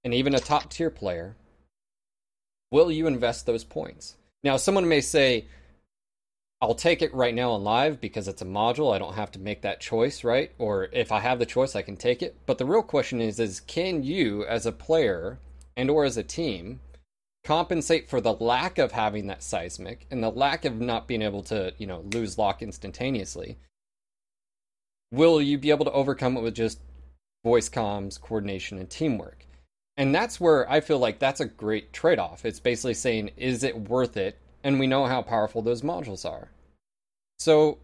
and even a top tier player, will you invest those points? Now, someone may say, I'll take it right now on live because it's a module. I don't have to make that choice, right? Or if I have the choice, I can take it. But the real question is is can you as a player and or as a team compensate for the lack of having that seismic and the lack of not being able to, you know, lose lock instantaneously will you be able to overcome it with just voice comms, coordination, and teamwork? And that's where I feel like that's a great trade off. It's basically saying, is it worth it? And we know how powerful those modules are. So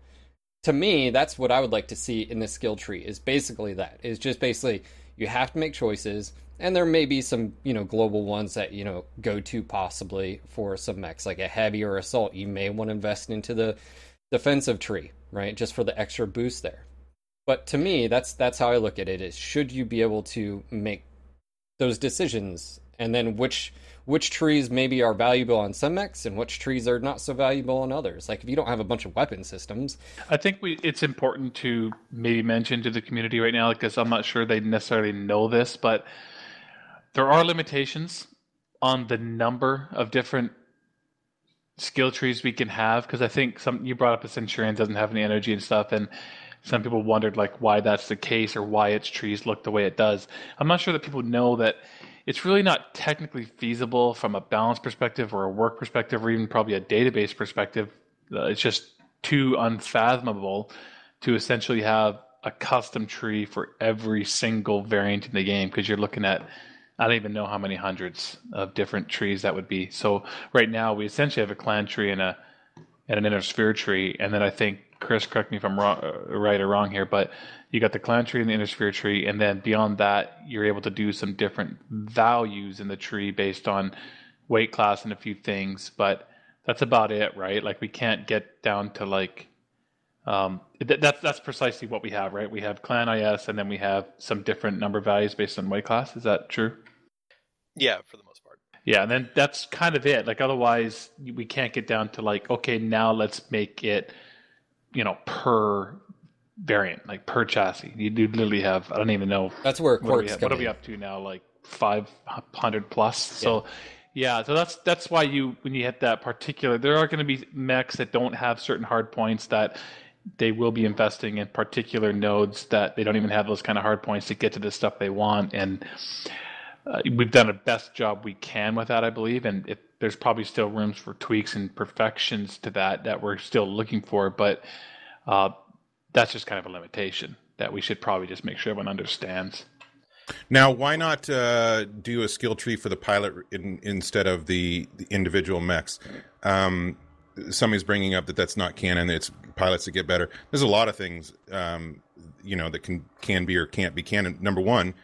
to me, that's what I would like to see in the skill tree is basically that. Is just basically you have to make choices, and there may be some, you know, global ones that, you know, go to possibly for some mechs, like a heavy or assault. You may want to invest into the defensive tree, right? Just for the extra boost there. But to me, that's that's how I look at it is should you be able to make those decisions and then which which trees maybe are valuable on some mechs and which trees are not so valuable on others. Like if you don't have a bunch of weapon systems, I think we it's important to maybe mention to the community right now because I'm not sure they necessarily know this, but there are limitations on the number of different skill trees we can have because I think some you brought up a Centurion doesn't have any energy and stuff and some people wondered like why that's the case or why its trees look the way it does. I'm not sure that people know that it's really not technically feasible from a balance perspective or a work perspective or even probably a database perspective. Uh, it's just too unfathomable to essentially have a custom tree for every single variant in the game because you're looking at I don't even know how many hundreds of different trees that would be. So right now we essentially have a clan tree and a and an inner sphere tree, and then I think Chris, correct me if I'm wrong, uh, right or wrong here, but you got the clan tree and the inner sphere tree, and then beyond that, you're able to do some different values in the tree based on weight class and a few things, but that's about it, right? Like we can't get down to like um, th- that's that's precisely what we have, right? We have clan IS, and then we have some different number values based on weight class. Is that true? Yeah, for the most part. Yeah, and then that's kind of it. Like otherwise, we can't get down to like, okay, now let's make it, you know, per variant, like per chassis. You do literally have I don't even know. That's where what are, we, what are we up to now? Like five hundred plus. So. Yeah, so that's that's why you when you hit that particular, there are going to be mechs that don't have certain hard points that they will be investing in particular nodes that they don't even have those kind of hard points to get to the stuff they want, and uh, we've done the best job we can with that, I believe, and if, there's probably still rooms for tweaks and perfections to that that we're still looking for, but uh, that's just kind of a limitation that we should probably just make sure everyone understands. Now, why not uh, do a skill tree for the pilot in, instead of the, the individual mechs? Um, somebody's bringing up that that's not canon. It's pilots that get better. There's a lot of things, um, you know, that can can be or can't be canon. Number one,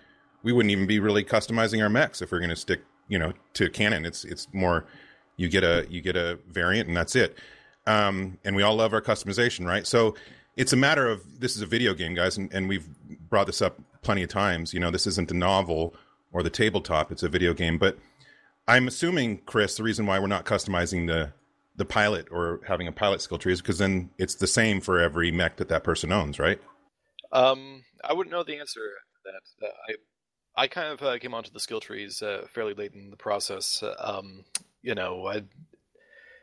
we wouldn't even be really customizing our mechs if we're going to stick, you know, to canon. It's it's more you get a you get a variant and that's it. Um, and we all love our customization, right? So it's a matter of this is a video game, guys, and, and we've brought this up plenty of times. You know, this isn't the novel or the tabletop; it's a video game. But I'm assuming, Chris, the reason why we're not customizing the the pilot or having a pilot skill tree is because then it's the same for every mech that that person owns, right? Um, I wouldn't know the answer to that. Uh, I I kind of uh, came onto the skill trees uh, fairly late in the process. Uh, Um, you know, I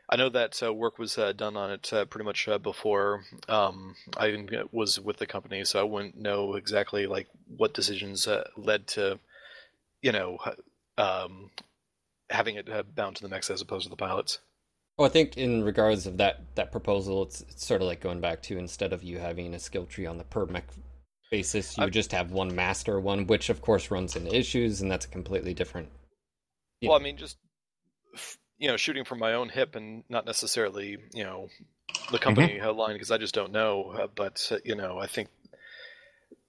I know that uh, work was uh, done on it uh, pretty much uh, before um, I even was with the company, so I wouldn't know exactly like what decisions uh, led to, you know, um, having it uh, bound to the mechs as opposed to the pilots. Well, I think in regards of that that proposal, it's, it's sort of like going back to instead of you having a skill tree on the per mech basis, you I- just have one master one, which of course runs into issues, and that's a completely different. Well, I mean, just you know, shooting from my own hip and not necessarily you know the company uh line because I just don't know. Uh, but uh, you know, I think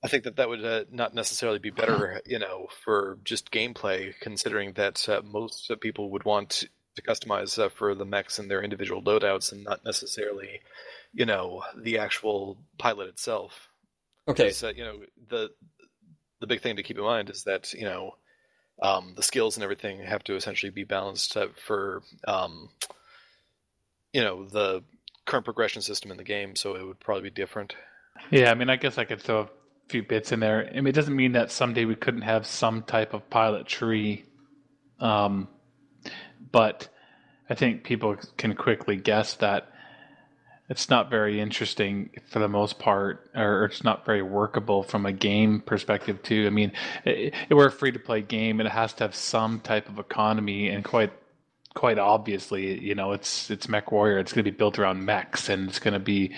I think that that would uh, not necessarily be better, you know, for just gameplay, considering that uh, most uh, people would want to customize uh, for the mechs and their individual loadouts, and not necessarily, you know, the actual pilot itself. Okay, Because, uh, you know, the the big thing to keep in mind is that you know um, the skills and everything have to essentially be balanced uh, for um, you know the current progression system in the game. So it would probably be different. Yeah, I mean, I guess I could throw a few bits in there. I mean, it doesn't mean that someday we couldn't have some type of pilot tree, um, but I think people can quickly guess that it's not very interesting for the most part, or it's not very workable from a game perspective too. I mean, it, it, we're a free to play game, and it has to have some type of economy, and quite quite obviously, you know, it's it's MechWarrior. It's going to be built around mechs, and it's going to be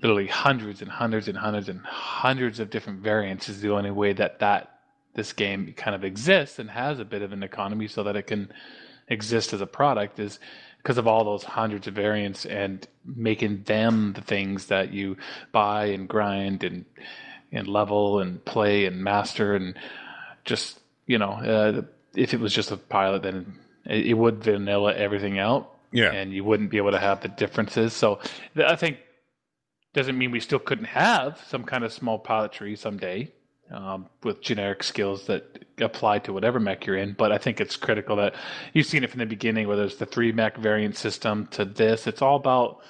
literally hundreds and hundreds and hundreds and hundreds of different variants is the only way that that this game kind of exists and has a bit of an economy so that it can exist as a product is because of all those hundreds of variants and making them the things that you buy and grind and and level and play and master and just you know uh, if it was just a pilot then it, it would vanilla everything out Yeah. and you wouldn't be able to have the differences so th- i think doesn't mean we still couldn't have some kind of small pilot tree someday um, with generic skills that apply to whatever mech you're in. But I think it's critical that you've seen it from the beginning, whether it's the three mech variant system to this. It's all about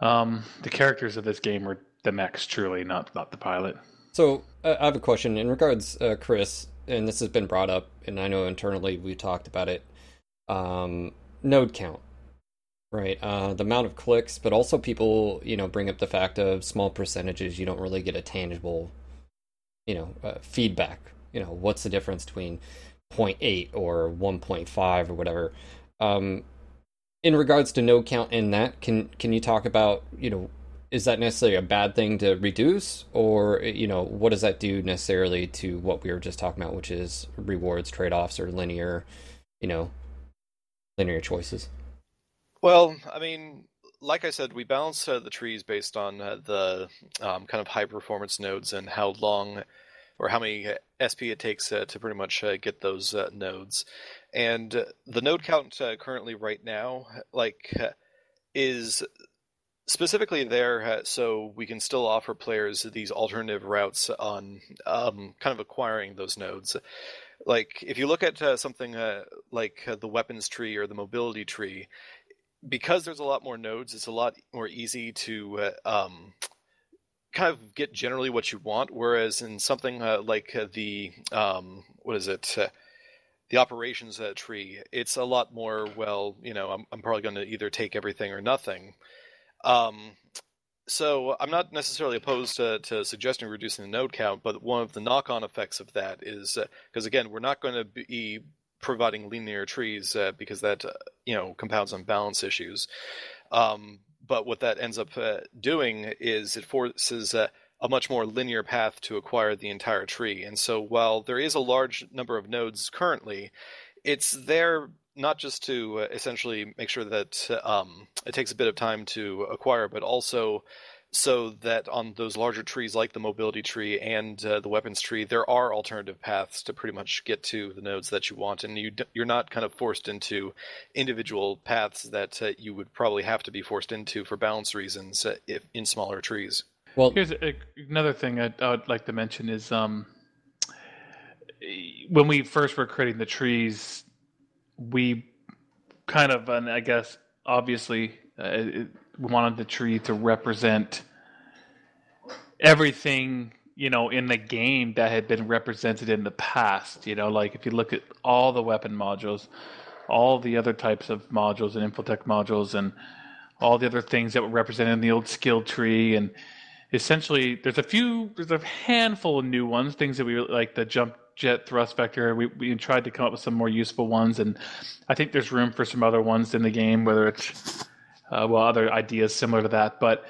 um, the characters of this game are the mechs, truly, not not the pilot. So uh, I have a question in regards, uh, Chris, and this has been brought up, and I know internally we talked about it. Um, node count, right? Uh, the amount of clicks, but also people, you know, bring up the fact of small percentages. You don't really get a tangible, you know, uh, feedback. You know, what's the difference between 0.8 or 1.5 or whatever? Um, in regards to no count in that, can can you talk about, you know, is that necessarily a bad thing to reduce or you know what does that do necessarily to what we were just talking about which is rewards trade-offs or linear you know linear choices Well, I mean, like I said, we balance uh, the trees based on uh, the um, kind of high performance nodes and how long or how many uh, SP it takes uh, to pretty much uh, get those uh, nodes. And the node count currently, right now, like, is specifically there so we can still offer players these alternative routes on um, kind of acquiring those nodes. Like, if you look at uh, something uh, like uh, the weapons tree or the mobility tree, because there's a lot more nodes, it's a lot more easy to uh, um, kind of get generally what you want. Whereas in something uh, like uh, the um, what is it, uh, the operations uh, tree, it's a lot more. Well, you know, I'm, I'm probably going to either take everything or nothing. Um, so I'm not necessarily opposed to, to suggesting reducing the node count, but one of the knock-on effects of that is because again, we're not going to be providing linear trees uh, because that uh, you know compounds on balance issues. Um, but what that ends up uh, doing is it forces a much more linear path to acquire the entire tree. And so while there is a large number of nodes currently, it's there not just to uh, essentially make sure that um, it takes a bit of time to acquire, but also so that on those larger trees like the mobility tree and uh, the weapons tree there are alternative paths to pretty much get to the nodes that you want. And you d- you're not kind of forced into individual paths that uh, you would probably have to be forced into for balance reasons uh, if in smaller trees. Well Here's a, another thing I, I would like to mention is um, when we first were creating the trees, we kind of, and I guess obviously, uh, it, we wanted the tree to represent everything you know in the game that had been represented in the past. You know, like if you look at all the weapon modules, all the other types of modules and infotech modules, and all the other things that were represented in the old skill tree and essentially there's a few there's a handful of new ones things that we like the jump jet thrust vector we, we tried to come up with some more useful ones and i think there's room for some other ones in the game whether it's uh, well other ideas similar to that but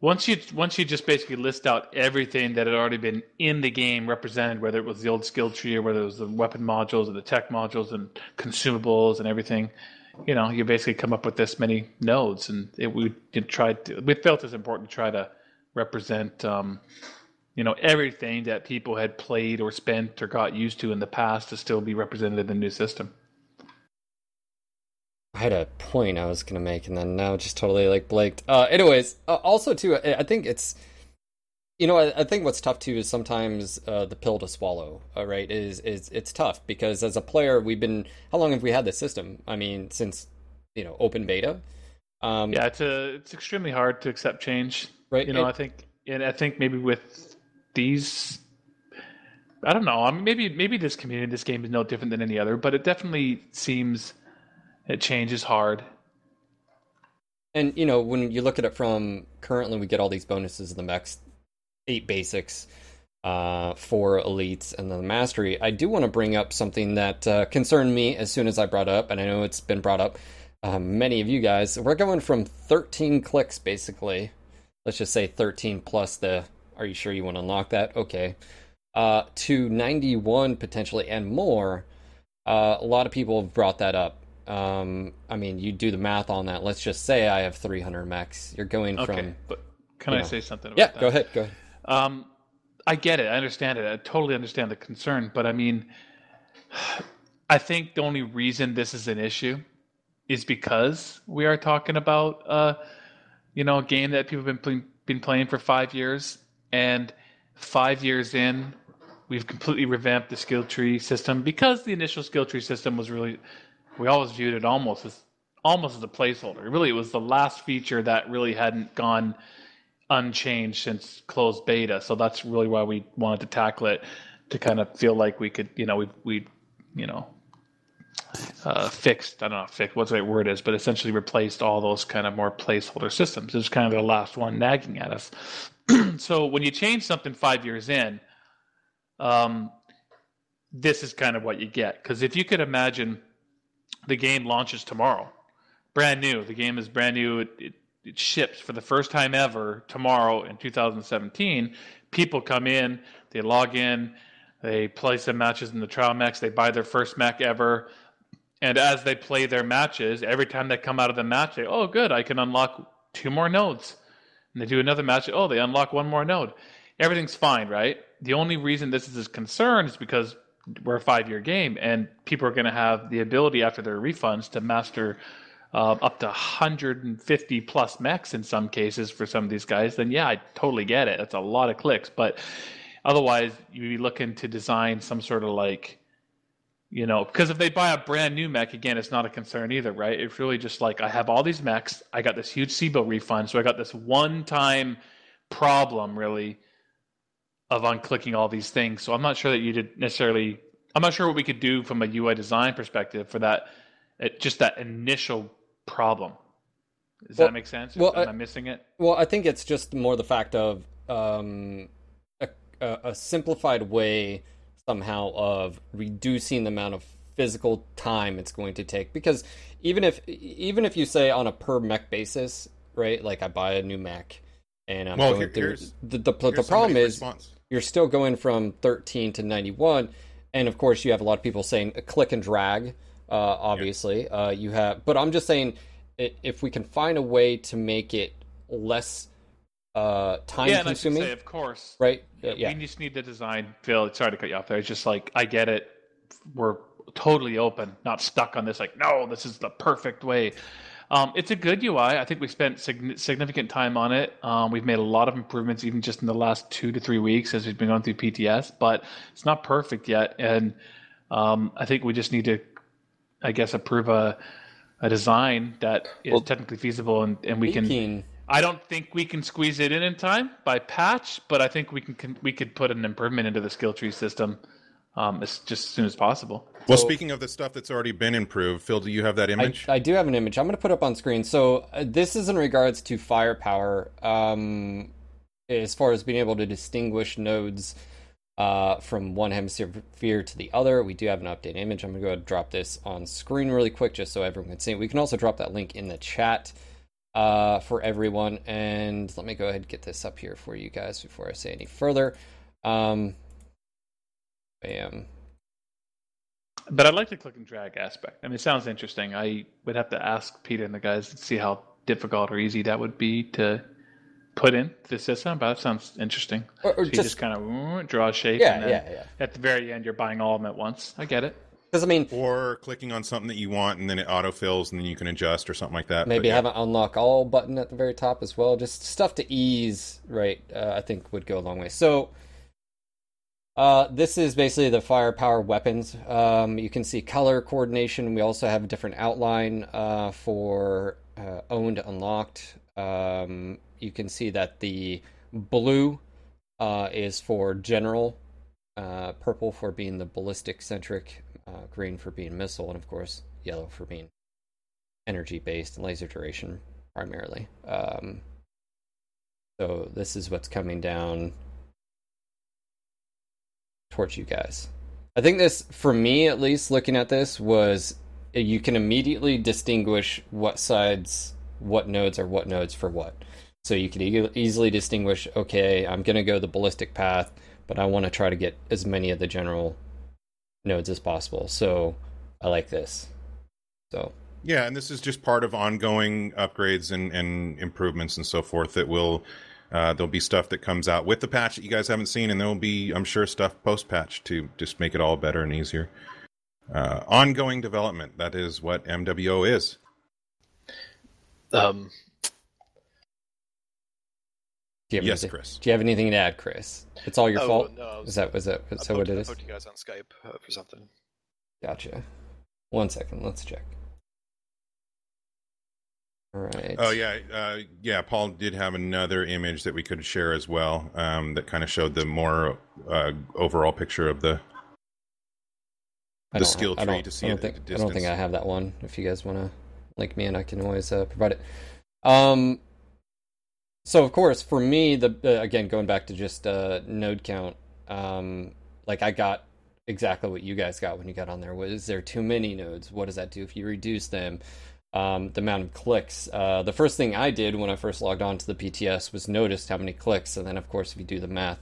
once you once you just basically list out everything that had already been in the game represented whether it was the old skill tree or whether it was the weapon modules or the tech modules and consumables and everything you know you basically come up with this many nodes and it, we tried to we felt it's important to try to represent um, you know everything that people had played or spent or got used to in the past to still be represented in the new system. I had a point I was gonna make, and then now just totally like blanked. Uh, anyways, uh, also too, I I think it's, you know, I, I think what's tough too is sometimes uh, the pill to swallow. Uh, right? Is is it's tough because as a player, we've been how long have we had this system? I mean, since you know open beta. Um, Yeah, it's a it's extremely hard to accept change. Right, You know, it- I think and I think maybe with these I don't know. I mean maybe maybe this community this game is no different than any other, but it definitely seems that changes hard. And you know, when you look at it from currently, we get all these bonuses in the max eight basics, uh, four elites, and then the mastery. I do want to bring up something that uh, concerned me as soon as I brought up, and I know it's been brought up. Um, many of you guys, we're going from 13 clicks basically let's just say 13 plus the are you sure you want to unlock that? Okay. Uh, to 91 potentially and more. Uh, a lot of people have brought that up. Um, I mean, you do the math on that. Let's just say I have 300 mechs. You're going Okay, from but can I know. say something about yeah. that? Go ahead. Go ahead. Um, I get it. I understand it. I totally understand the concern. But I mean, [sighs] I think the only reason this is an issue is because we are talking about, uh, you know, a game that people have been, been playing for five years. And five years in, we've completely revamped the skill tree system because the initial skill tree system was really, we always viewed it almost as almost as a placeholder. Really, it was the last feature that really hadn't gone unchanged since closed beta. So that's really why we wanted to tackle it to kind of feel like we could, you know, we we, you know, uh, fixed. I don't know, fixed. What the right word is, but essentially replaced all those kind of more placeholder systems. It was kind of the last one nagging at us. [clears throat] so when you change something five years in, um, this is kind of what you get. Because if you could imagine, the game launches tomorrow, brand new. The game is brand new. It, it, it ships for the first time ever tomorrow in 2017. People come in, they log in, they play some matches in the trial mechs, they buy their first mech ever. And as they play their matches, every time they come out of the match, they, oh, good, I can unlock two more nodes. And they do another match, oh, they unlock one more node. Everything's fine, right? The only reason this is a concern is because we're a five year game and people are going to have the ability after their refunds to master uh, up to 150 plus mechs in some cases for some of these guys, then yeah, I totally get it. That's a lot of clicks. But otherwise, you'd be looking to design some sort of like, you know, because if they buy a brand new mech, again, it's not a concern either, right? It's really just like I have all these mechs, I got this huge C-Bill refund, so I got this one time problem really of unclicking all these things. So I'm not sure that you did necessarily. I'm not sure what we could do from a UI design perspective for that, it, just that initial problem. Does Well- that make sense? well, Am I- I missing it? Well, I think it's just more the fact of um, a, a, a simplified way somehow of reducing the amount of physical time it's going to take. Because even if even if you say on a per mech basis, right? Like I buy a new mech and I'm Well, going here- through here's- the the, the, problem is response. You're still going from 13 to 91 and of course you have a lot of people saying click and drag uh, obviously uh, you have but i'm just saying if we can find a way to make it less uh, time yeah, and I should consuming say, of course, right Uh, yeah We just need the design. Phil, sorry to cut you off there. It's just like I get it. We're totally open, not stuck on this. Like, no, this is the perfect way. Um, it's a good UI. I think we spent sig- significant time on it. Um, we've made a lot of improvements, even just in the last two to three weeks as we've been going through PTS. But it's not perfect yet, and um, I think we just need to, I guess, approve a a design that is Well- technically feasible, and, and we can. I don't think we can squeeze it in in time by patch, but I think we can, can we could put an improvement into the skill tree system um, as just as soon as possible. Well, So- speaking of the stuff that's already been improved, Phil, do you have that image? I do have an image. I'm going to put up on screen. So uh, this is in regards to firepower, um, as far as being able to distinguish nodes uh, from one hemisphere to the other. We do have an updated image. I'm going to go ahead and drop this on screen really quick, just so everyone can see it. We can also drop that link in the chat uh, for everyone. And let me go ahead and get this up here for you guys before I say any further. Um, bam. But I like the click and drag aspect. I mean, it sounds interesting. I would have to ask Peter and the guys to see how difficult or easy that would be to put in the system. But that sounds interesting. Or, or So you just just kind of draw a shape, Yeah, and then yeah, yeah. at the very end, you're buying all of them at once. I get it. because I mean, or clicking on something that you want and then it autofills and then you can adjust or something like that. maybe But, yeah. have an unlock all button at the very top as well. Just stuff to ease, right? Uh, I think would go a long way. So, uh, this is basically the firepower weapons. Um, you can see color coordination. We also have a different outline uh, for uh, owned, unlocked. Um, you can see that the blue uh, is for general, uh, purple for being the ballistic centric, uh, green for being missile, and of course yellow for being energy based and laser duration primarily. Um, so this is what's coming down towards you guys. I think this, for me at least, looking at this, was eh, you can immediately distinguish what sides, what nodes are what nodes for what. So you could e- easily distinguish, okay, I'm going to go the ballistic path, but I want to try to get as many of the general nodes as possible. So I like this. So Yeah, and this is just part of ongoing upgrades and, and improvements and so forth that will uh, there'll be stuff that comes out with the patch that you guys haven't seen, and there'll be, I'm sure, stuff post patch to just make it all better and easier. Uh, ongoing development. That is what MWO is. Um, do you have Yes, anything, Chris. Do you have anything to add, Chris? It's all your oh, fault. No, was- Is that was that I is that what poked- it I is? poked you guys on Skype uh, for something. Gotcha. One second, let's check. All right. Oh yeah, uh, yeah. Paul did have another image that we could share as well. Um, that kind of showed the more uh, overall picture of the. I the don't skill ha- I tree to see I don't think I don't think. I have that one. If you guys want to link me, and I can always uh, provide it. Um. So of course, for me, the uh, again going back to just uh, node count, um, like I got exactly what you guys got when you got on there. Was there too many nodes? What does that do if you reduce them? Um, the amount of clicks. Uh, the first thing I did when I first logged on to the PTS was noticed how many clicks, and then of course if you do the math,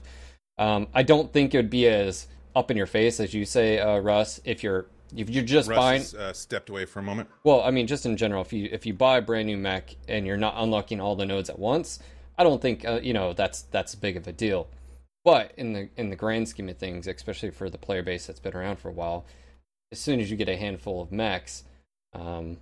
um, I don't think it would be as up in your face as you say, uh, Russ. If you're if you're just Russ buying, uh, stepped away for a moment. well, I mean, just in general, if you if you buy a brand new mech and you're not unlocking all the nodes at once, I don't think uh, you know that's that's big of a deal. But in the in the grand scheme of things, especially for the player base that's been around for a while, as soon as you get a handful of mechs, um,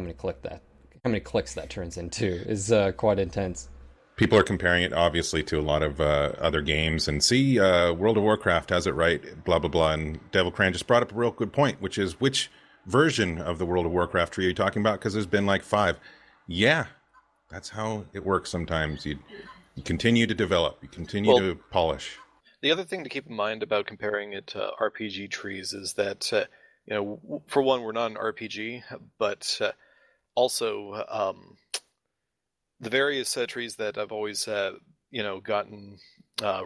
how many click that how many clicks that turns into [laughs] is uh, quite intense. People are comparing it obviously to a lot of uh, other games, and see, uh, World of Warcraft has it right. Blah blah blah. And Devil Cran just brought up a real good point, which is which version of the World of Warcraft tree are you talking about? Because there's been like five. Yeah, that's how it works. Sometimes you you continue to develop, you continue Well- to polish. The other thing to keep in mind about comparing it to RPG trees is that, uh, you know, for one, we're not an RPG, but uh, also um, the various uh, trees that I've always, uh, you know, gotten uh,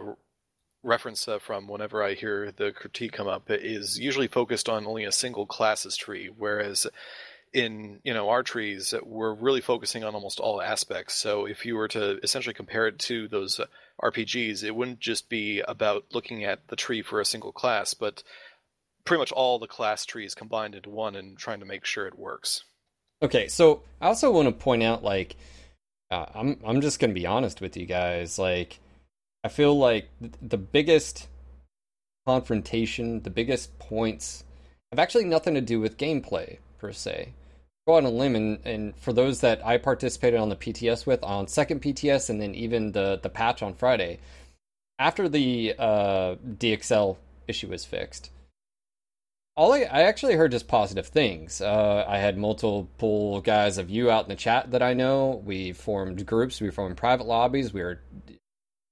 reference uh, from whenever I hear the critique come up is usually focused on only a single class's tree, whereas in you know our trees we're really focusing on almost all aspects. So if you were to essentially compare it to those rpgs it wouldn't just be about looking at the tree for a single class but pretty much all the class trees combined into one and trying to make sure it works Okay, so I also want to point out, like, uh, I'm I'm just gonna be honest with you guys. Like, I feel like th- the biggest confrontation, the biggest points, have actually nothing to do with gameplay per se. Go on a limb, and, and for those that I participated on the PTS with, on second PTS, and then even the the patch on Friday, after the uh, DXL issue was fixed, all I, I actually heard just positive things. Uh, I had multiple guys of you out in the chat that I know. We formed groups. We formed private lobbies. We were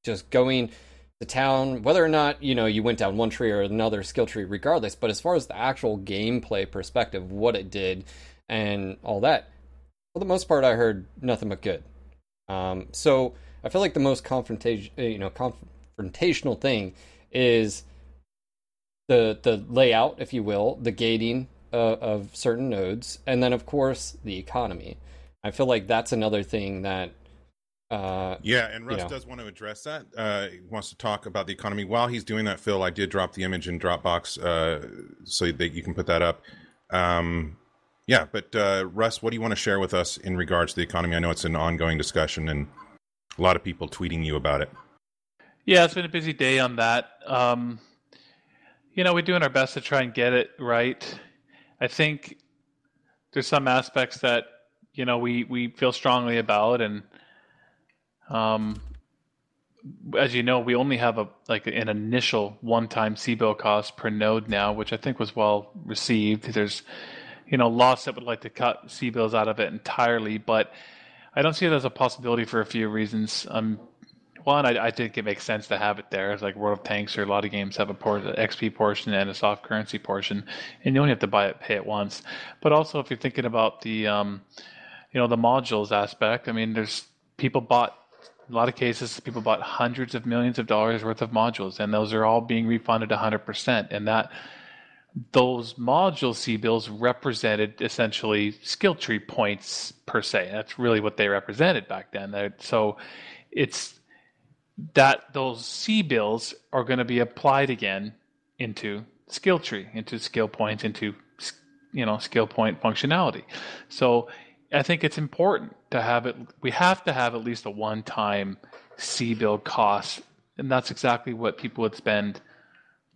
just going to town, whether or not you know you went down one tree or another skill tree, regardless. But as far as the actual gameplay perspective, what it did, and all that, for the most part, I heard nothing but good. Um, so I feel like the most confrontation, you know, confrontational thing is the the layout, if you will, the gating uh, of certain nodes, and then of course the economy. I feel like that's another thing that. Uh, Yeah, and Russ know. does want to address that. Uh, he wants to talk about the economy. While he's doing that, Phil, I did drop the image in Dropbox uh, so that you can put that up. Um, yeah, but uh, Russ, what do you want to share with us in regards to the economy? I know it's an ongoing discussion and a lot of people tweeting you about it. Yeah, it's been a busy day on that. Um, you know, we're doing our best to try and get it right. I think there's some aspects that you know we we feel strongly about, and um, as you know, we only have a like an initial one-time C-Bill cost per node now, which I think was well received. There's you know lots that would like to cut C-Bills out of it entirely, but I don't see it as a possibility for a few reasons. Um, one, I, I think it makes sense to have it there. It's like World of Tanks or a lot of games have a port, an XP portion and a soft currency portion, and you only have to buy it, pay it once. But also, if you're thinking about the, um, you know, the modules aspect, I mean, there's people bought a lot of cases. People bought hundreds of millions of dollars worth of modules, and those are all being refunded 100%, and that those module C bills represented essentially skill tree points per se. That's really what they represented back then. So it's that those C bills are going to be applied again into skill tree, into skill points, into you know skill point functionality. So I think it's important to have it. We have to have at least a one-time C bill cost, and that's exactly what people would spend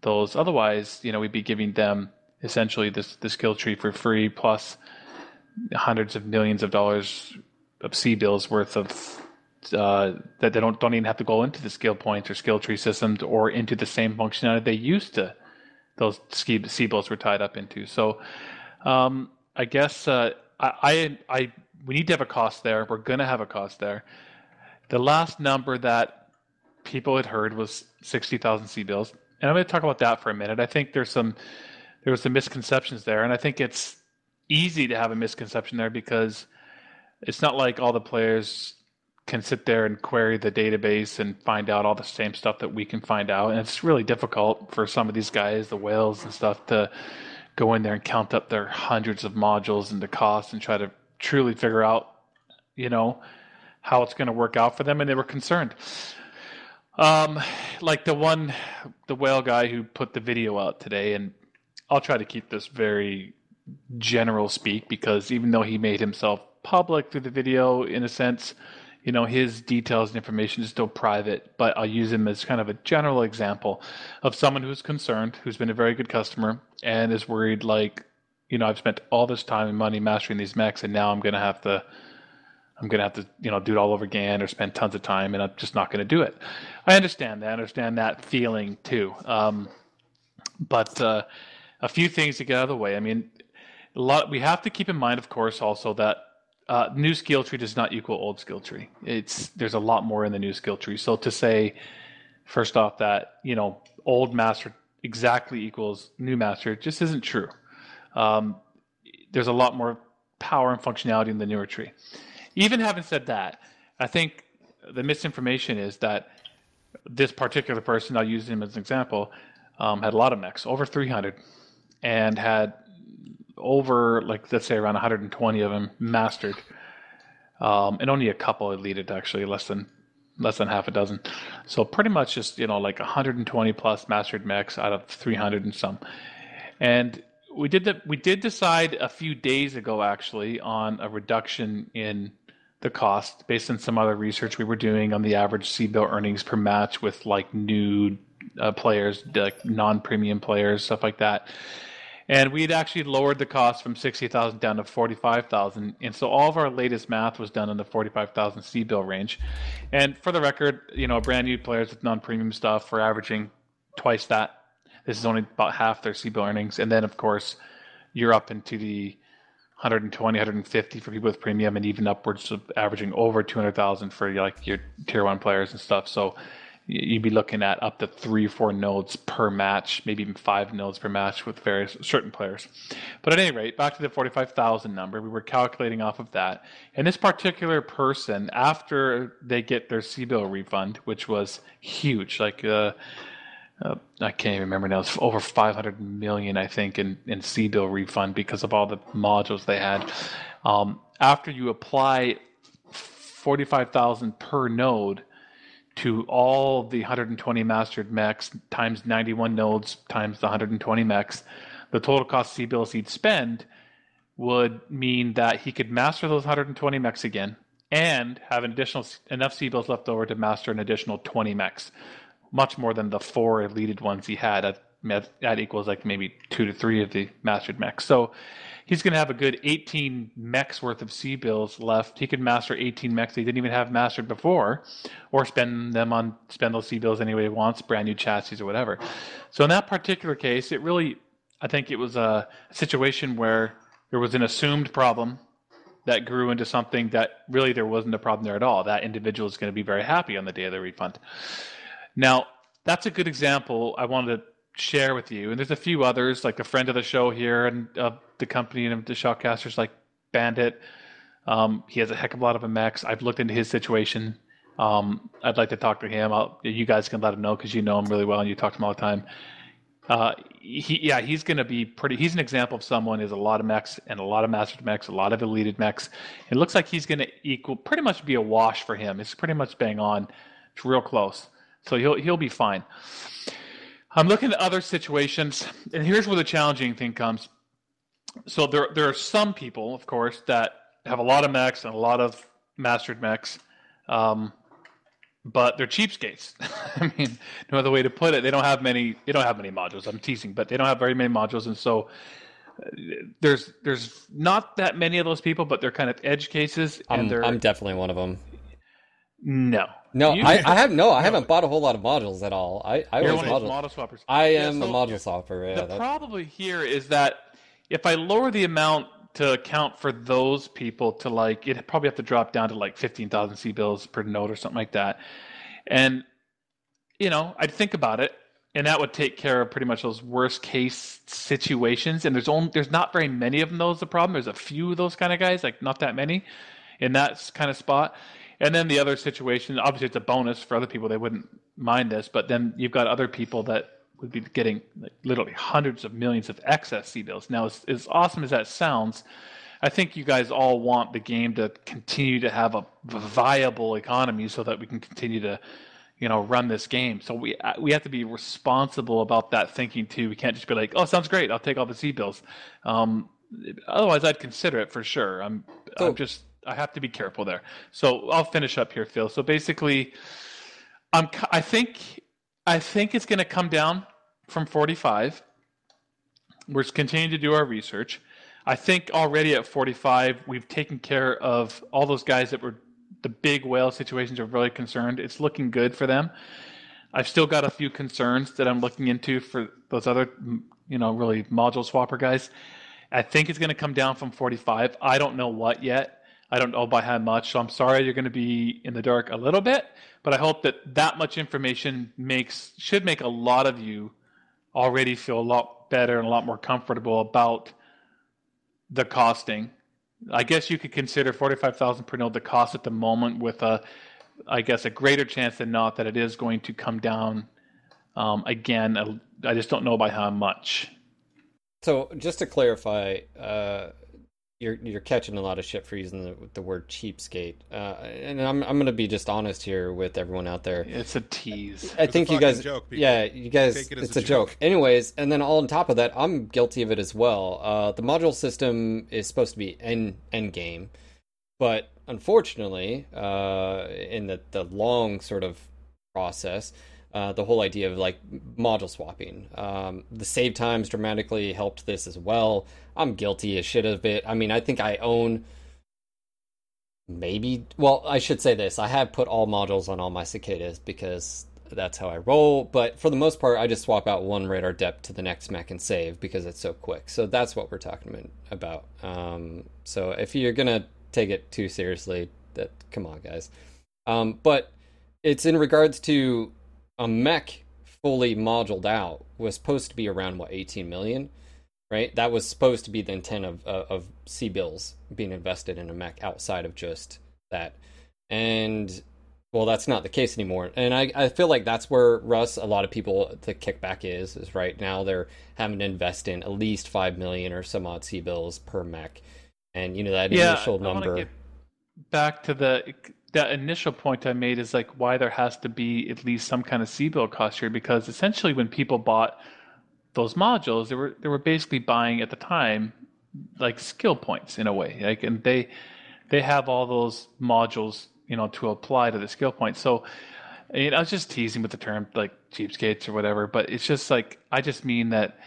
those. Otherwise, you know, we'd be giving them essentially this the skill tree for free plus hundreds of millions of dollars of C bills worth of uh, that they don't don't even have to go into the skill points or skill tree systems or into the same functionality they used to. Those C bills were tied up into. So, um, I guess uh, I, I I we need to have a cost there. We're going to have a cost there. The last number that people had heard was sixty thousand C bills, and I'm going to talk about that for a minute. I think there's some there was some misconceptions there, and I think it's easy to have a misconception there because it's not like all the players can sit there and query the database and find out all the same stuff that we can find out. And it's really difficult for some of these guys, the whales and stuff, to go in there and count up their hundreds of modules and the cost and try to truly figure out, you know, how it's going to work out for them. And they were concerned. Um, like the one, the whale guy who put the video out today, and I'll try to keep this very general speak because even though he made himself public through the video, in a sense, you know, his details and information is still private, but I'll use him as kind of a general example of someone who's concerned, who's been a very good customer, and is worried like, you know, I've spent all this time and money mastering these mechs, and now I'm going to have to, I'm going to have to, you know, do it all over again or spend tons of time, and I'm just not going to do it. I understand that. I understand that feeling too. Um, but uh, a few things to get out of the way. I mean, a lot. We have to keep in mind, of course, also that uh, new skill tree does not equal old skill tree. It's there's a lot more in the new skill tree. So to say, first off, that you know old master exactly equals new master just isn't true. Um, there's a lot more power and functionality in the newer tree. Even having said that, I think the misinformation is that this particular person, I'll use him as an example, um, had a lot of mechs, over 300, and had over like let's say around 120 of them mastered, um, and only a couple elite actually, less than less than half a dozen. So pretty much just you know like 120 plus mastered mechs out of 300 and some. And we did. We did decide a few days ago actually on a reduction in the cost based on some other research we were doing on the average C-bill earnings per match with like new uh, players, like non-premium players, stuff like that and we'd actually lowered the cost from 60,000 down to 45,000 and so all of our latest math was done in the 45,000 C bill range. And for the record you know brand new players with non-premium stuff are averaging twice that. This is only about half their C bill earnings. And then of course you're up into the 120 150 for people with premium and even upwards of averaging over 200,000 for like your tier 1 players and stuff. So you'd be looking at up to three four nodes per match, maybe even five nodes per match with various certain players. But at any rate, back to the 45,000 number, we were calculating off of that. And this particular person, after they get their C-bill refund, which was huge, like uh, uh, I can't even remember now, it's over 500 million, I think, in, in C-bill refund because of all the modules they had. Um, after you apply 45,000 per node, to all the 120 mastered mechs times 91 nodes times the 120 mechs, the total cost C bills he'd spend would mean that he could master those 120 mechs again and have an additional enough C bills left over to master an additional 20 mechs, much more than the four elite ones he had. At, that equals like maybe two to three of the mastered mechs. So he's going to have a good 18 mechs worth of C bills left. He could master 18 mechs he didn't even have mastered before, or spend them on spend those C bills any way he wants, brand new chassis or whatever. So in that particular case, it really, I think it was a situation where there was an assumed problem that grew into something that really there wasn't a problem there at all. That individual is going to be very happy on the day of the refund. Now, that's a good example I wanted to share with you. And there's a few others, like a friend of the show here and uh, the company and the shoutcasters, like Bandit. Um, he has a heck of a lot of mechs. I've looked into his situation. Um, I'd like to talk to him. I'll, you guys can let him know because you know him really well and you talk to him all the time. Uh, he, yeah, he's going to be pretty. He's an example of someone who's a lot of mechs and a lot of mastered mechs, a lot of elite mechs. It looks like he's going to equal pretty much be a wash for him. It's pretty much bang on. It's real close, so he'll he'll be fine. I'm looking at other situations, and here's where the challenging thing comes. So there there are some people, of course, that have a lot of mechs and a lot of mastered mechs. Um, but they're cheapskates. [laughs] I mean, no other way to put it. They don't have many. They don't have many modules. I'm teasing, but they don't have very many modules, and so uh, there's there's not that many of those people, but they're kind of edge cases. And I'm, they're I'm definitely one of them. no, No, You- I, I have no. I haven't bought a whole lot of modules at all. I I was one of those model. model swappers. I Yeah, am a module swapper. Yeah, the that- problem here is that if I lower the amount to account for those people to like, it probably have to drop down to like fifteen thousand C bills per node or something like that. And you know, I'd think about it, and that would take care of pretty much those worst case situations. And there's only there's not very many of them. Those the problem. There's a few of those kind of guys, like not that many, in that kind of spot. And then the other situation, obviously, it's a bonus for other people. They wouldn't mind this, but then you've got other people that would be getting like, literally hundreds of millions of excess C bills. Now, as, as awesome as that sounds, I think you guys all want the game to continue to have a viable economy so that we can continue to, you know, run this game. So we uh, we have to be responsible about that thinking too. We can't just be like, oh, sounds great, I'll take all the C bills. Um, otherwise, I'd consider it for sure. I'm So- I'm just I have to be careful there. So I'll finish up here, Phil. So basically, I'm I think I think it's going to come down from 45. We're continuing to do our research. I think already at 45, we've taken care of all those guys that were the big whale situations are really concerned. It's looking good for them. I've still got a few concerns that I'm looking into for those other, you know, really module swapper guys. I think it's going to come down from 45. I don't know what yet. I don't know by how much. So I'm sorry you're going to be in the dark a little bit, but I hope that that much information makes should make a lot of you already feel a lot better and a lot more comfortable about the costing. I guess you could consider 45,000 per node the cost at the moment with a I guess a greater chance than not that it is going to come down um, again. I just don't know by how much. So just to clarify, uh, you're you're catching a lot of shit for using the, the word cheapskate, uh, and I'm I'm gonna be just honest here with everyone out there. It's a tease. I It's a think you guys, joke, yeah, you guys, Take it it's a a joke. Anyways, and then all on top of that, I'm guilty of it as well. Uh, the module system is supposed to be end end game, but unfortunately, uh, in the the long sort of process, uh, the whole idea of like module swapping, um, the save times dramatically helped this as well. I'm guilty as shit of it. I mean, I think I own maybe well i should say this. I have put all modules on all my cicadas because that's how i roll but for the most part i just swap out one radar derp to the next mech and save because it's so quick. So that's what we're talking about. Um, so if you're gonna take it too seriously that come on guys. Um, but it's in regards to a mech fully moduled out was supposed to be around what 18 million right? That was supposed to be the intent of uh, of C bills being invested in a mech outside of just that, and well, that's not the case anymore. And I I feel like that's where Russ, a lot of people, the kickback is is right now they're having to invest in at least five million or some odd C bills per mech, and you know that initial I number. get back to the that initial point I made is like why there has to be at least some kind of C bill cost here because essentially when people bought those modules, they were they were basically buying at the time like skill points in a way. Like and they they have all those modules, you know, to apply to the skill points. So I, was just teasing with the term like cheapskates or whatever, but it's just like I just mean that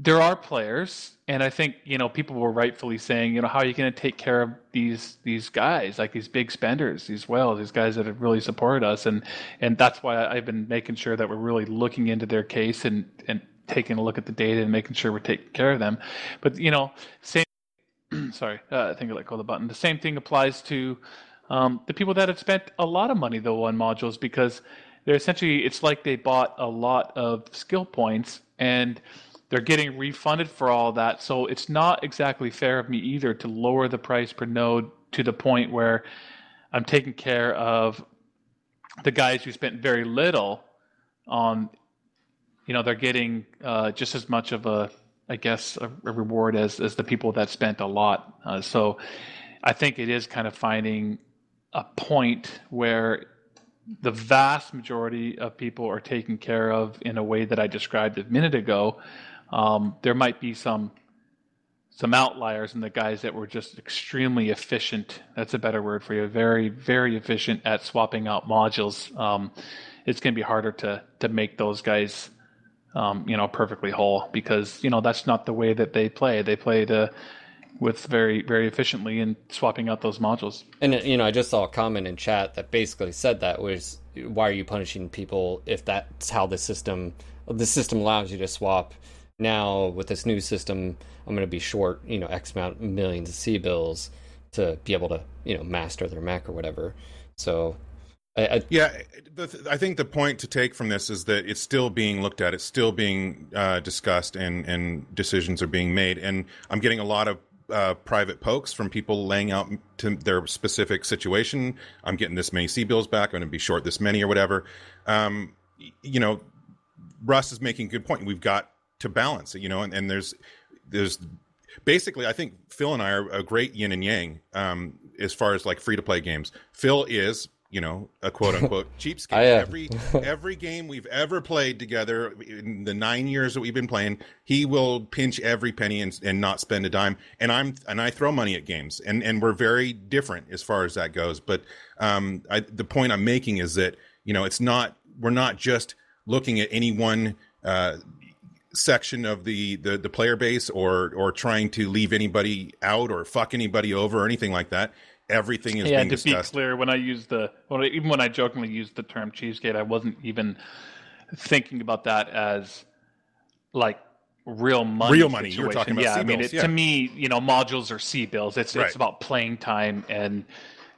there are players, and I think you know people were rightfully saying, you know, how are you going to take care of these these guys, like these big spenders, these whales, these guys that have really supported us, and and that's why I've been making sure that we're really looking into their case and and taking a look at the data and making sure we're taking care of them. But you know, same. [clears throat] sorry, uh, I think I let go of the button. The same thing applies to um, the people that have spent a lot of money though on modules because they're essentially it's like they bought a lot of skill points and they're getting refunded for all that. So it's not exactly fair of me either to lower the price per node to the point where I'm taking care of the guys who spent very little on you know they're getting uh, just as much of a I guess a, a, reward as as the people that spent a lot. Uh, so I think it is kind of finding a point where the vast majority of people are taken care of in a way that I described a minute ago. Um, there might be some some outliers in the guys that were just extremely efficient. That's a better word for you. Very, very efficient at swapping out modules. Um, it's going to be harder to to make those guys, um, you know, perfectly whole because you know that's not the way that they play. They play to with very very efficiently in swapping out those modules. And you know, I just saw a comment in chat that basically said that was why are you punishing people if that's how the system the system allows you to swap. Now with this new system, I'm going to be short, you know, X amount millions of C bills to be able to, you know, master their mech or whatever. So I, I, yeah, I think the point to take from this is that it's still being looked at, it's still being uh, discussed, and and decisions are being made. And I'm getting a lot of uh, private pokes from people laying out to their specific situation. I'm getting this many C bills back. I'm going to be short this many or whatever. Um, you know, Russ is making a good point. We've got to balance it, you know, and, and there's there's basically I think Phil and I are a great yin and yang um, as far as like free to play games. Phil is you know, a quote unquote [laughs] cheapskate. Uh... every every game we've ever played together in the nine years that we've been playing, he will pinch every penny and, and not spend a dime. And I'm and I throw money at games, and and we're very different as far as that goes. But um, I, the point I'm making is that you know it's not we're not just looking at any one. Uh, section of the, the the player base or or trying to leave anybody out or fuck anybody over or anything like that everything is yeah, to discussed. be clear, when I used the well, even when I jokingly used the term cheesecake, I wasn't even thinking about that as like real money. Real money. You're talking about yeah, I mean, it, yeah. to me, you know, modules are C bills. It's Right. it's about playing time and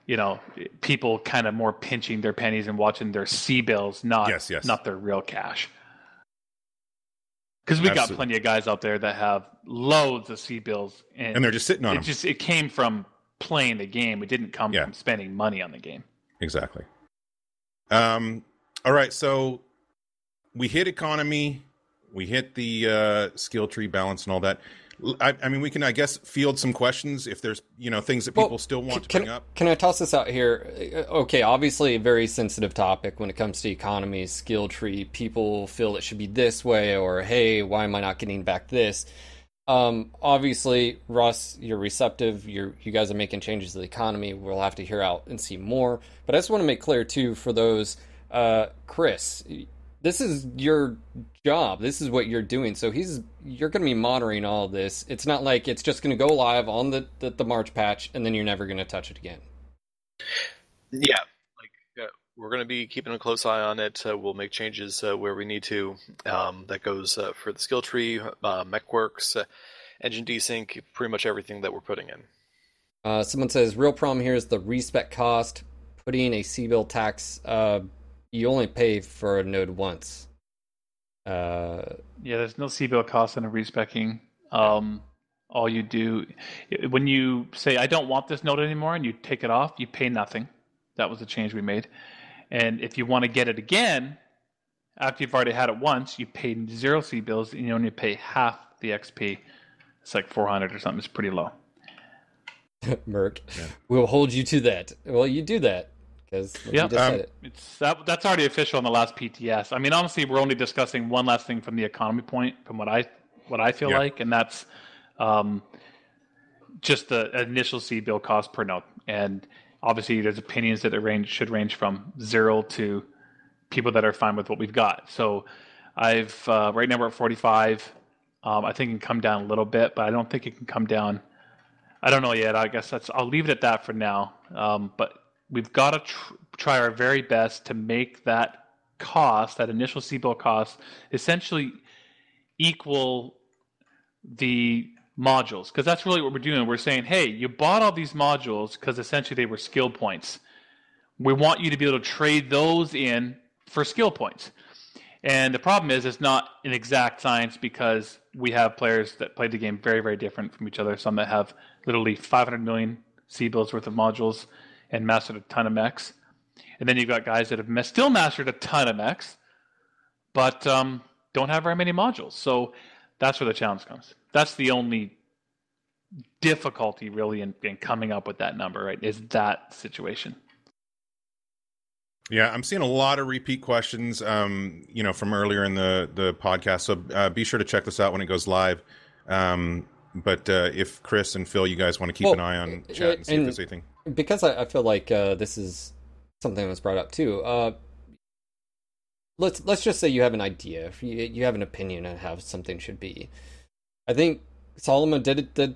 you know people kind of more pinching their pennies and watching their C bills, not Yes, yes. not their real cash. Because we got plenty of guys out there that have loads of C bills, and, and they're just sitting on it them. just it came from playing the game. It didn't come Yeah. from spending money on the game. Exactly. Um. All right. So we hit economy. We hit the uh, skill tree balance and all that. I, I mean, we can, I guess, field some questions if there's, you know, things that people Well, still want to can, bring up. Can I toss this out here? Uh, Okay, obviously a very sensitive topic when it comes to economy, skill tree. People feel it should be this way, or hey, why am I not getting back this? Um, obviously, Russ, you're receptive. You're you guys are making changes to the economy. We'll have to hear out and see more. But I just want to make clear too for those, uh, Chris, this is your job. This is what you're doing. So he's you're going to be monitoring all this. It's not like it's just going to go live on the, the the March patch and then you're never going to touch it again. Yeah, like uh, we're going to be keeping a close eye on it. Uh, we'll make changes uh, where we need to. Um, that goes uh, for the skill tree, uh, MechWorks, uh, engine desync, pretty much everything that we're putting in. Uh, someone says real problem here is the respec cost. Putting a C bill tax, uh, you only pay for a node once. Uh, Yeah, there's no C-bill cost in a respecking. Um, all you do when you say I don't want this node anymore and you take it off, you pay nothing. That was the change we made. And if you want to get it again, after you've already had it once, you pay zero C bills and you only pay half the XP. It's like 400 or something. It's pretty low. [laughs] Merc, we'll hold you to that. Well, you do that because you Yeah. just Um, said it. It's that, that's already official on the last PTS. I mean, honestly, we're only discussing one last thing from the economy point, from what I what I feel Yeah. like, and that's um, just the initial C bill cost per note. And obviously, there's opinions that it range should range from zero to people that are fine with what we've got. So, I've uh, right now we're at 45. Um, I think it can come down a little bit, but I don't think it can come down. I don't know yet. I guess that's. I'll leave it at that for now. Um, but we've got to tr- try our very best to make that cost, that initial C-bill cost, essentially equal the modules, because that's really what we're doing. We're saying, hey, you bought all these modules because essentially they were skill points. We want you to be able to trade those in for skill points. And the problem is, it's not an exact science because we have players that play the game very, very different from each other. Some that have literally 500 million C bills worth of modules and mastered a ton of mechs. And then you've got guys that have still mastered a ton of mechs, but um, don't have very many modules. So that's where the challenge comes. That's the only difficulty really in, in coming up with that number, right? Is that situation. Yeah, I'm seeing a lot of repeat questions, um, you know, from earlier in the the podcast. So uh, be sure to check this out when it goes live. Um, but uh, if Chris and Phil, you guys want to keep Well, an eye on chat and see and- if there's anything. Because I, I feel like uh, this is something that was brought up too. Uh, let's let's just say you have an idea, you, you have an opinion on how something should be. I think Solomon did the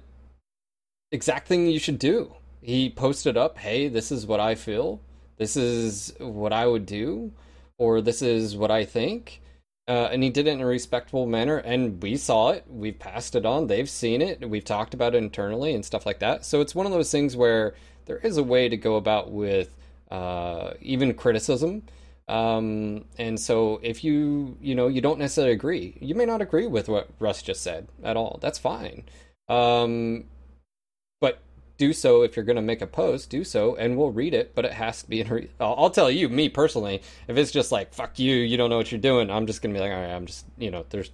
exact thing you should do. He posted up, "Hey, this is what I feel. This is what I would do, or this is what I think." Uh, and he did it in a respectful manner, and we saw it. We've passed it on. They've seen it. We've talked about it internally and stuff like that. So it's one of those things where there is a way to go about with uh, even criticism. Um, and so if you you know you don't necessarily agree, you may not agree with what Russ just said at all. That's fine. Um, but do so if you're going to make a post. Do so, and we'll read it. But it has to be in. Re- I'll, tell you, me personally, if it's just like "fuck you," you don't know what you're doing. I'm just going to be like, all right, I'm just you know, there's,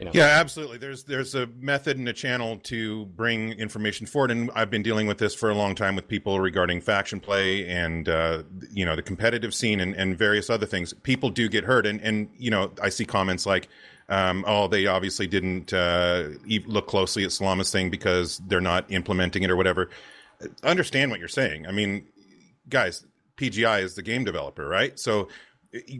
you know, Yeah, absolutely. There's there's a method and a channel to bring information forward, and I've been dealing with this for a long time with people regarding faction play and uh, you know the competitive scene and, and various other things. People do get hurt, and and you know I see comments like. Um, oh, they obviously didn't uh, look closely at Salama's thing because they're not implementing it or whatever. Understand what you're saying. I mean, guys, PGI is the game developer, right? So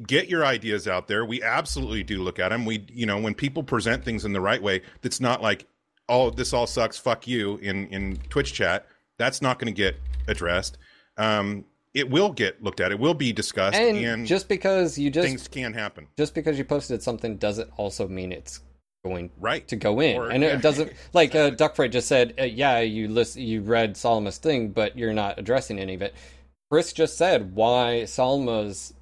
get your ideas out there. We absolutely do look at them. We, you know, when people present things in the right way, that's not like, oh, this all sucks, fuck you in in Twitch chat. That's not going to get addressed. Um, it will get looked at. It will be discussed, and, and, just because you just things can happen. just because you posted something doesn't also mean it's going Right. to go in. Or- and yeah. it doesn't [laughs] like uh, Duckfried just said, uh, yeah, you list you read Salma's thing, but you're not addressing any of it. Chris just said why Salma's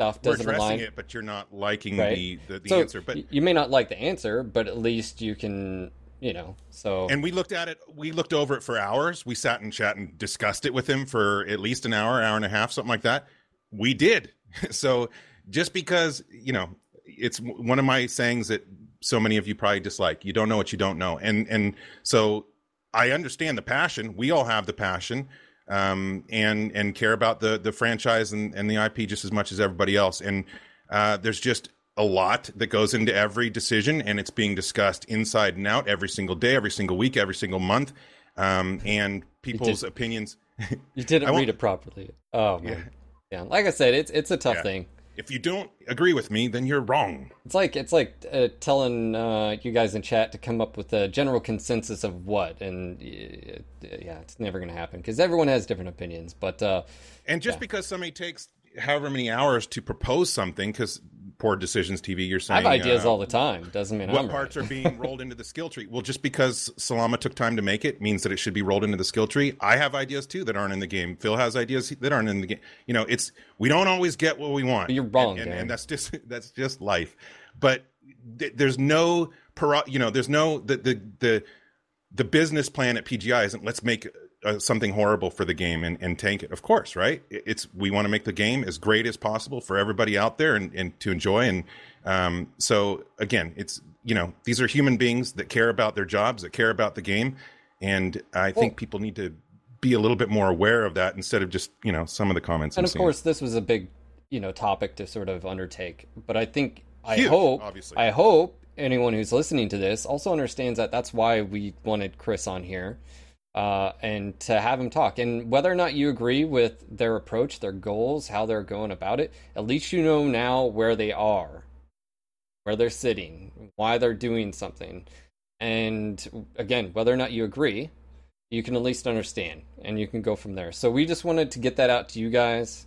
stuff We're addressing align. it, but you're not liking Right. the the, the so answer. But you may not like the answer, but at least you can, you know. So and we looked at it we looked over it for hours we sat and chat and discussed it with him for at least an hour hour and a half something like that we did [laughs] so just because you know it's one of my sayings that so many of you probably dislike you don't know what you don't know and and so i understand the passion we all have the passion um and and care about the the franchise and and the ip just as much as everybody else and uh there's just a lot that goes into every decision and it's being discussed inside and out every single day every single week every single month um, and people's opinions [laughs] you didn't read it properly. Oh man. Yeah. Like I said, it's it's a tough Yeah. thing. If you don't agree with me then you're wrong It's like it's like uh, telling uh, you guys in chat to come up with a general consensus of what, and uh, yeah, it's never going to happen because everyone has different opinions. But uh, and just because somebody takes however many hours to propose something because poor decisions tv you're saying I have ideas uh, all the time. Doesn't mean what I'm parts right. are being [laughs] rolled into the skill tree? Well, just because Salama took time to make it means that it should be rolled into the skill tree. I have ideas too that aren't in the game. Phil has ideas that aren't in the game. You know, it's we don't always get what we want. You're wrong, and, and, and that's just [laughs] that's just life. But th- there's no, you know, there's no the the the the business plan at PGI isn't let's make uh, something horrible for the game and, and tank it. Of course, right? It's we want to make the game as great as possible for everybody out there and, and to enjoy. And um, so again, it's you know these are human beings that care about their jobs, that care about the game, and I think Well- people need to be a little bit more aware of that instead of just you know some of the comments. And I'm of seeing. course, this was a big, you know, topic to sort of undertake. But I think I Huge, hope, obviously. I hope anyone who's listening to this also understands that that's why we wanted Chris on here, uh, and to have them talk. And whether or not you agree with their approach, their goals, how they're going about it, at least you know now where they are, where they're sitting, why they're doing something, and again, whether or not you agree, you can at least understand, and you can go from there. So we just wanted to get that out to you guys.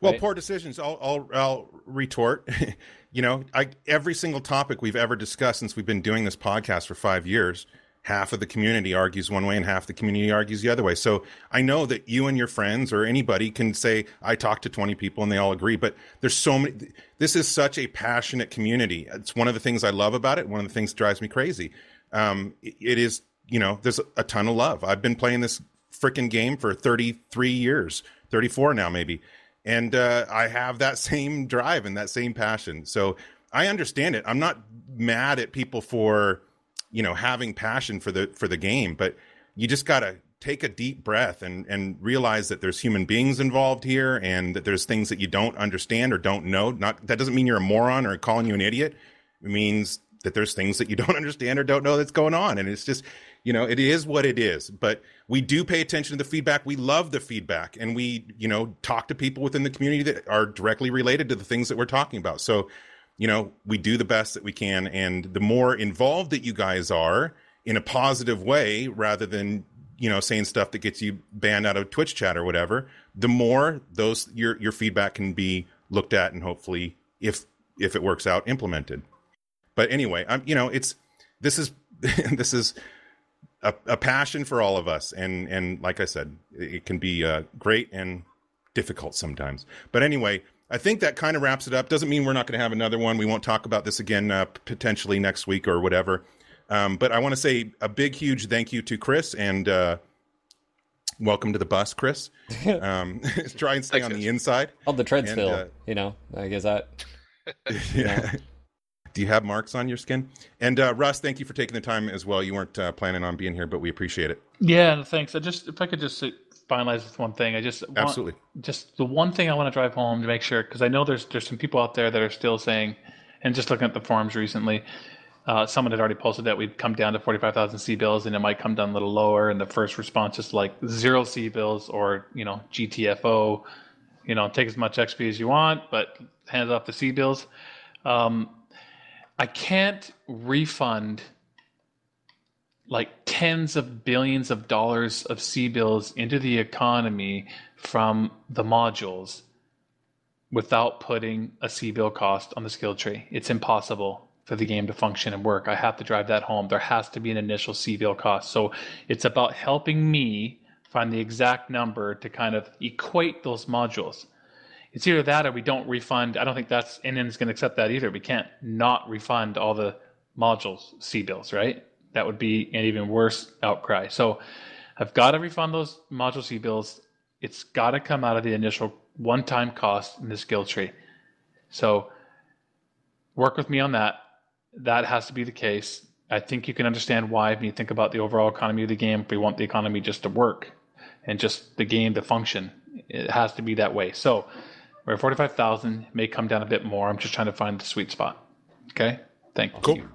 Well, Right. poor decisions. I'll, I'll, I'll retort. [laughs] you know, I, every single topic we've ever discussed since we've been doing this podcast for five years, half of the community argues one way and half the community argues the other way. So I know that you and your friends or anybody can say, I talked to 20 people and they all agree, but there's so many. This is such a passionate community. It's one of the things I love about it. One of the things that drives me crazy. Um, it- is, you know, there's a ton of love. I've been playing this freaking game for 33 years, 34 now, maybe and uh, I have that [laughs] same drive and that same passion. So I understand it. I'm not mad at people for, you know, having passion for the for the game, but you just got to take a deep breath and and realize that there's human beings involved here and that there's things that you don't understand or don't know. Not that doesn't mean you're a moron or calling you an idiot. It means that there's things that you [laughs] don't understand or don't know that's going on. And it's just you know it is what it is. But we do pay attention to the feedback. We love the feedback. And we you know talk to people within the community that are directly related to the things that we're talking about. So you know we do the best that we can and the more involved that you guys are in a positive way rather than you know saying stuff that gets you banned out of twitch chat or whatever the more those your your feedback can be looked at and hopefully if if it works out implemented. But anyway i'm you know it's this is [laughs] this is a, a, passion for all of us and and like i said it can be uh, great and difficult sometimes. But anyway i think that kind of wraps it up doesn't mean we're not going to have another one we won't talk about this again uh, potentially next week or whatever um, but i want to say a big huge thank you to chris and uh, welcome to the bus chris [laughs] um, [laughs] try and stay Thanks, on the inside Oh, the treads And, uh, you know, I guess that. [laughs] yeah. Do you have marks on your skin? And uh, Russ, thank you for taking the time as well. You weren't uh, planning on being here, but we appreciate it. Yeah, thanks. I just if I could just finalize with one thing, I just want, Absolutely. just the one thing I want to drive home to make sure because I know there's there's some people out there that are still saying, and just looking at the forums recently, uh, someone had already posted that we'd come down to forty five thousand C bills and it might come down a little lower, and the first response is like zero C bills or you know GTFO, you know take as much XP as you want, but hands off the C bills. Um, I can't refund like tens of billions of dollars of C bills into the economy from the modules without putting a C bill cost on the skill tree. It's impossible for the game to function and work. I have to drive that home. There has to be an initial C bill cost. So it's about helping me find the exact number to kind of equate those modules. It's either that or we don't refund. I don't think that's NN's going to accept that either. We can't not refund all the modules C bills, right? That would be an even worse outcry. So I've got to refund those module C bills. It's got to come out of the initial one time cost in the skill tree. So work with me on that. That has to be the case. I think you can understand why when you think about the overall economy of the game, if we want the economy just to work and just the game to function, it has to be that way. So we're at 45,000, may come down a bit more. I'm just trying to find the sweet spot. Okay? Thank Cool. you.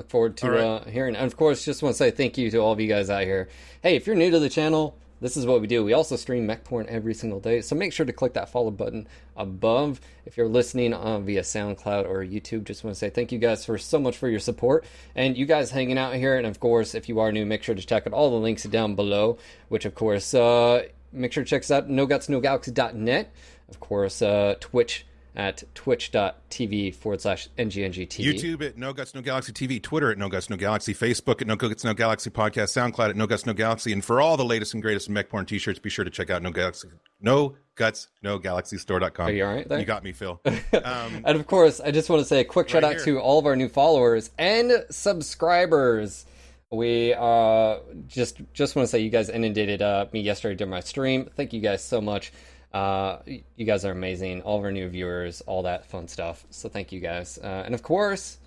Look forward to right. uh, hearing. And of course, just want to say thank you to all of you guys out here. Hey, if you're new to the channel, this is what we do. We also stream mech porn every single day, so make sure to click that follow button above. If you're listening uh, via SoundCloud or YouTube, just want to say thank you guys for so much for your support and you guys hanging out here. And of course, if you are new, make sure to check out all the links down below. Which of course, uh, make sure to check us out nogutsnogalaxy.net. Of course, uh, Twitch at twitch.tv forward slash ngnGTV. YouTube at No Guts No Galaxy TV, Twitter at No Guts No Galaxy, Facebook at No Guts No Galaxy Podcast, SoundCloud at No Guts No Galaxy, and for all the latest and greatest mech porn t-shirts, be sure to check out No Galaxy, No Guts No Galaxy Store.com. Are you all right there? You got me, Phil. [laughs] Um, And of course, I just want to say a quick shout out here. to all of our new followers and subscribers. We uh just just want to say you guys inundated uh, me yesterday during my stream. Thank you guys so much. Uh, you guys are amazing. All of our new viewers, all that fun stuff. So thank you guys. Uh, and of course,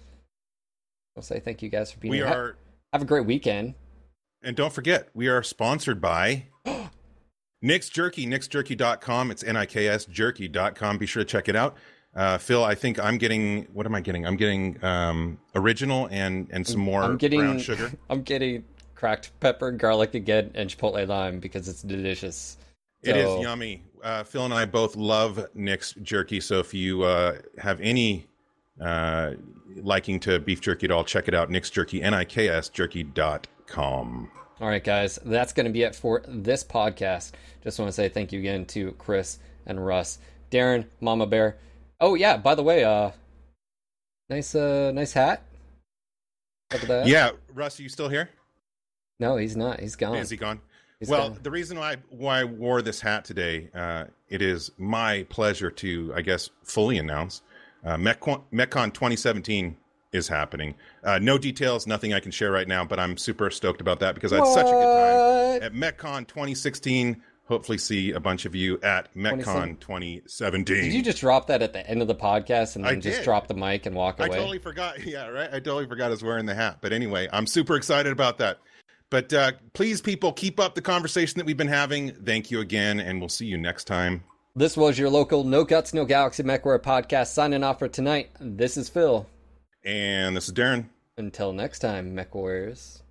I'll say thank you guys for being we here. Ha- are, Have a great weekend. and don't forget, we are sponsored by [gasps] Nick's Jerky, nicksjerky.com. It's N-I-K-S jerky.com. Be sure to check it out. Uh, Phil, I think I'm getting, what am I getting? I'm getting um, original and, and some more I'm getting brown sugar. [laughs] I'm getting cracked pepper, garlic again, and chipotle lime because it's delicious. It is yummy. Uh, Phil and I both love Nick's jerky. So if you uh, have any uh, liking to beef jerky at all, check it out. Nick's jerky, N I K S jerky.com. All right, guys, that's going to be it for this podcast. Just want to say thank you again to Chris and Russ, Darren, Mama Bear. Oh yeah, by the way, uh, nice, uh, nice hat. Look at that. Yeah, Russ, are you still here? No, he's not. He's gone. Is he gone? He's well, gone. the reason why why I wore this hat today, uh, it is my pleasure to, I guess, fully announce uh, MechCon, MechCon 2017 is happening. Uh, no details, nothing I can share right now, but I'm super stoked about that because I had such a good time at MechCon 2016. hopefully see a bunch of you at MechCon 2017. Did you just drop that at the end of the podcast and then just drop the mic and walk away? I totally forgot. [laughs] Yeah, right. I totally forgot I was wearing the hat. But anyway, I'm super excited about that. But uh, please, people, keep up the conversation that we've been having. Thank you again, and we'll see you next time. This was your local No Guts, No Galaxy MechWarrior podcast signing off for tonight. This is Phil. And this is Darren. Until next time, Mech Warriors.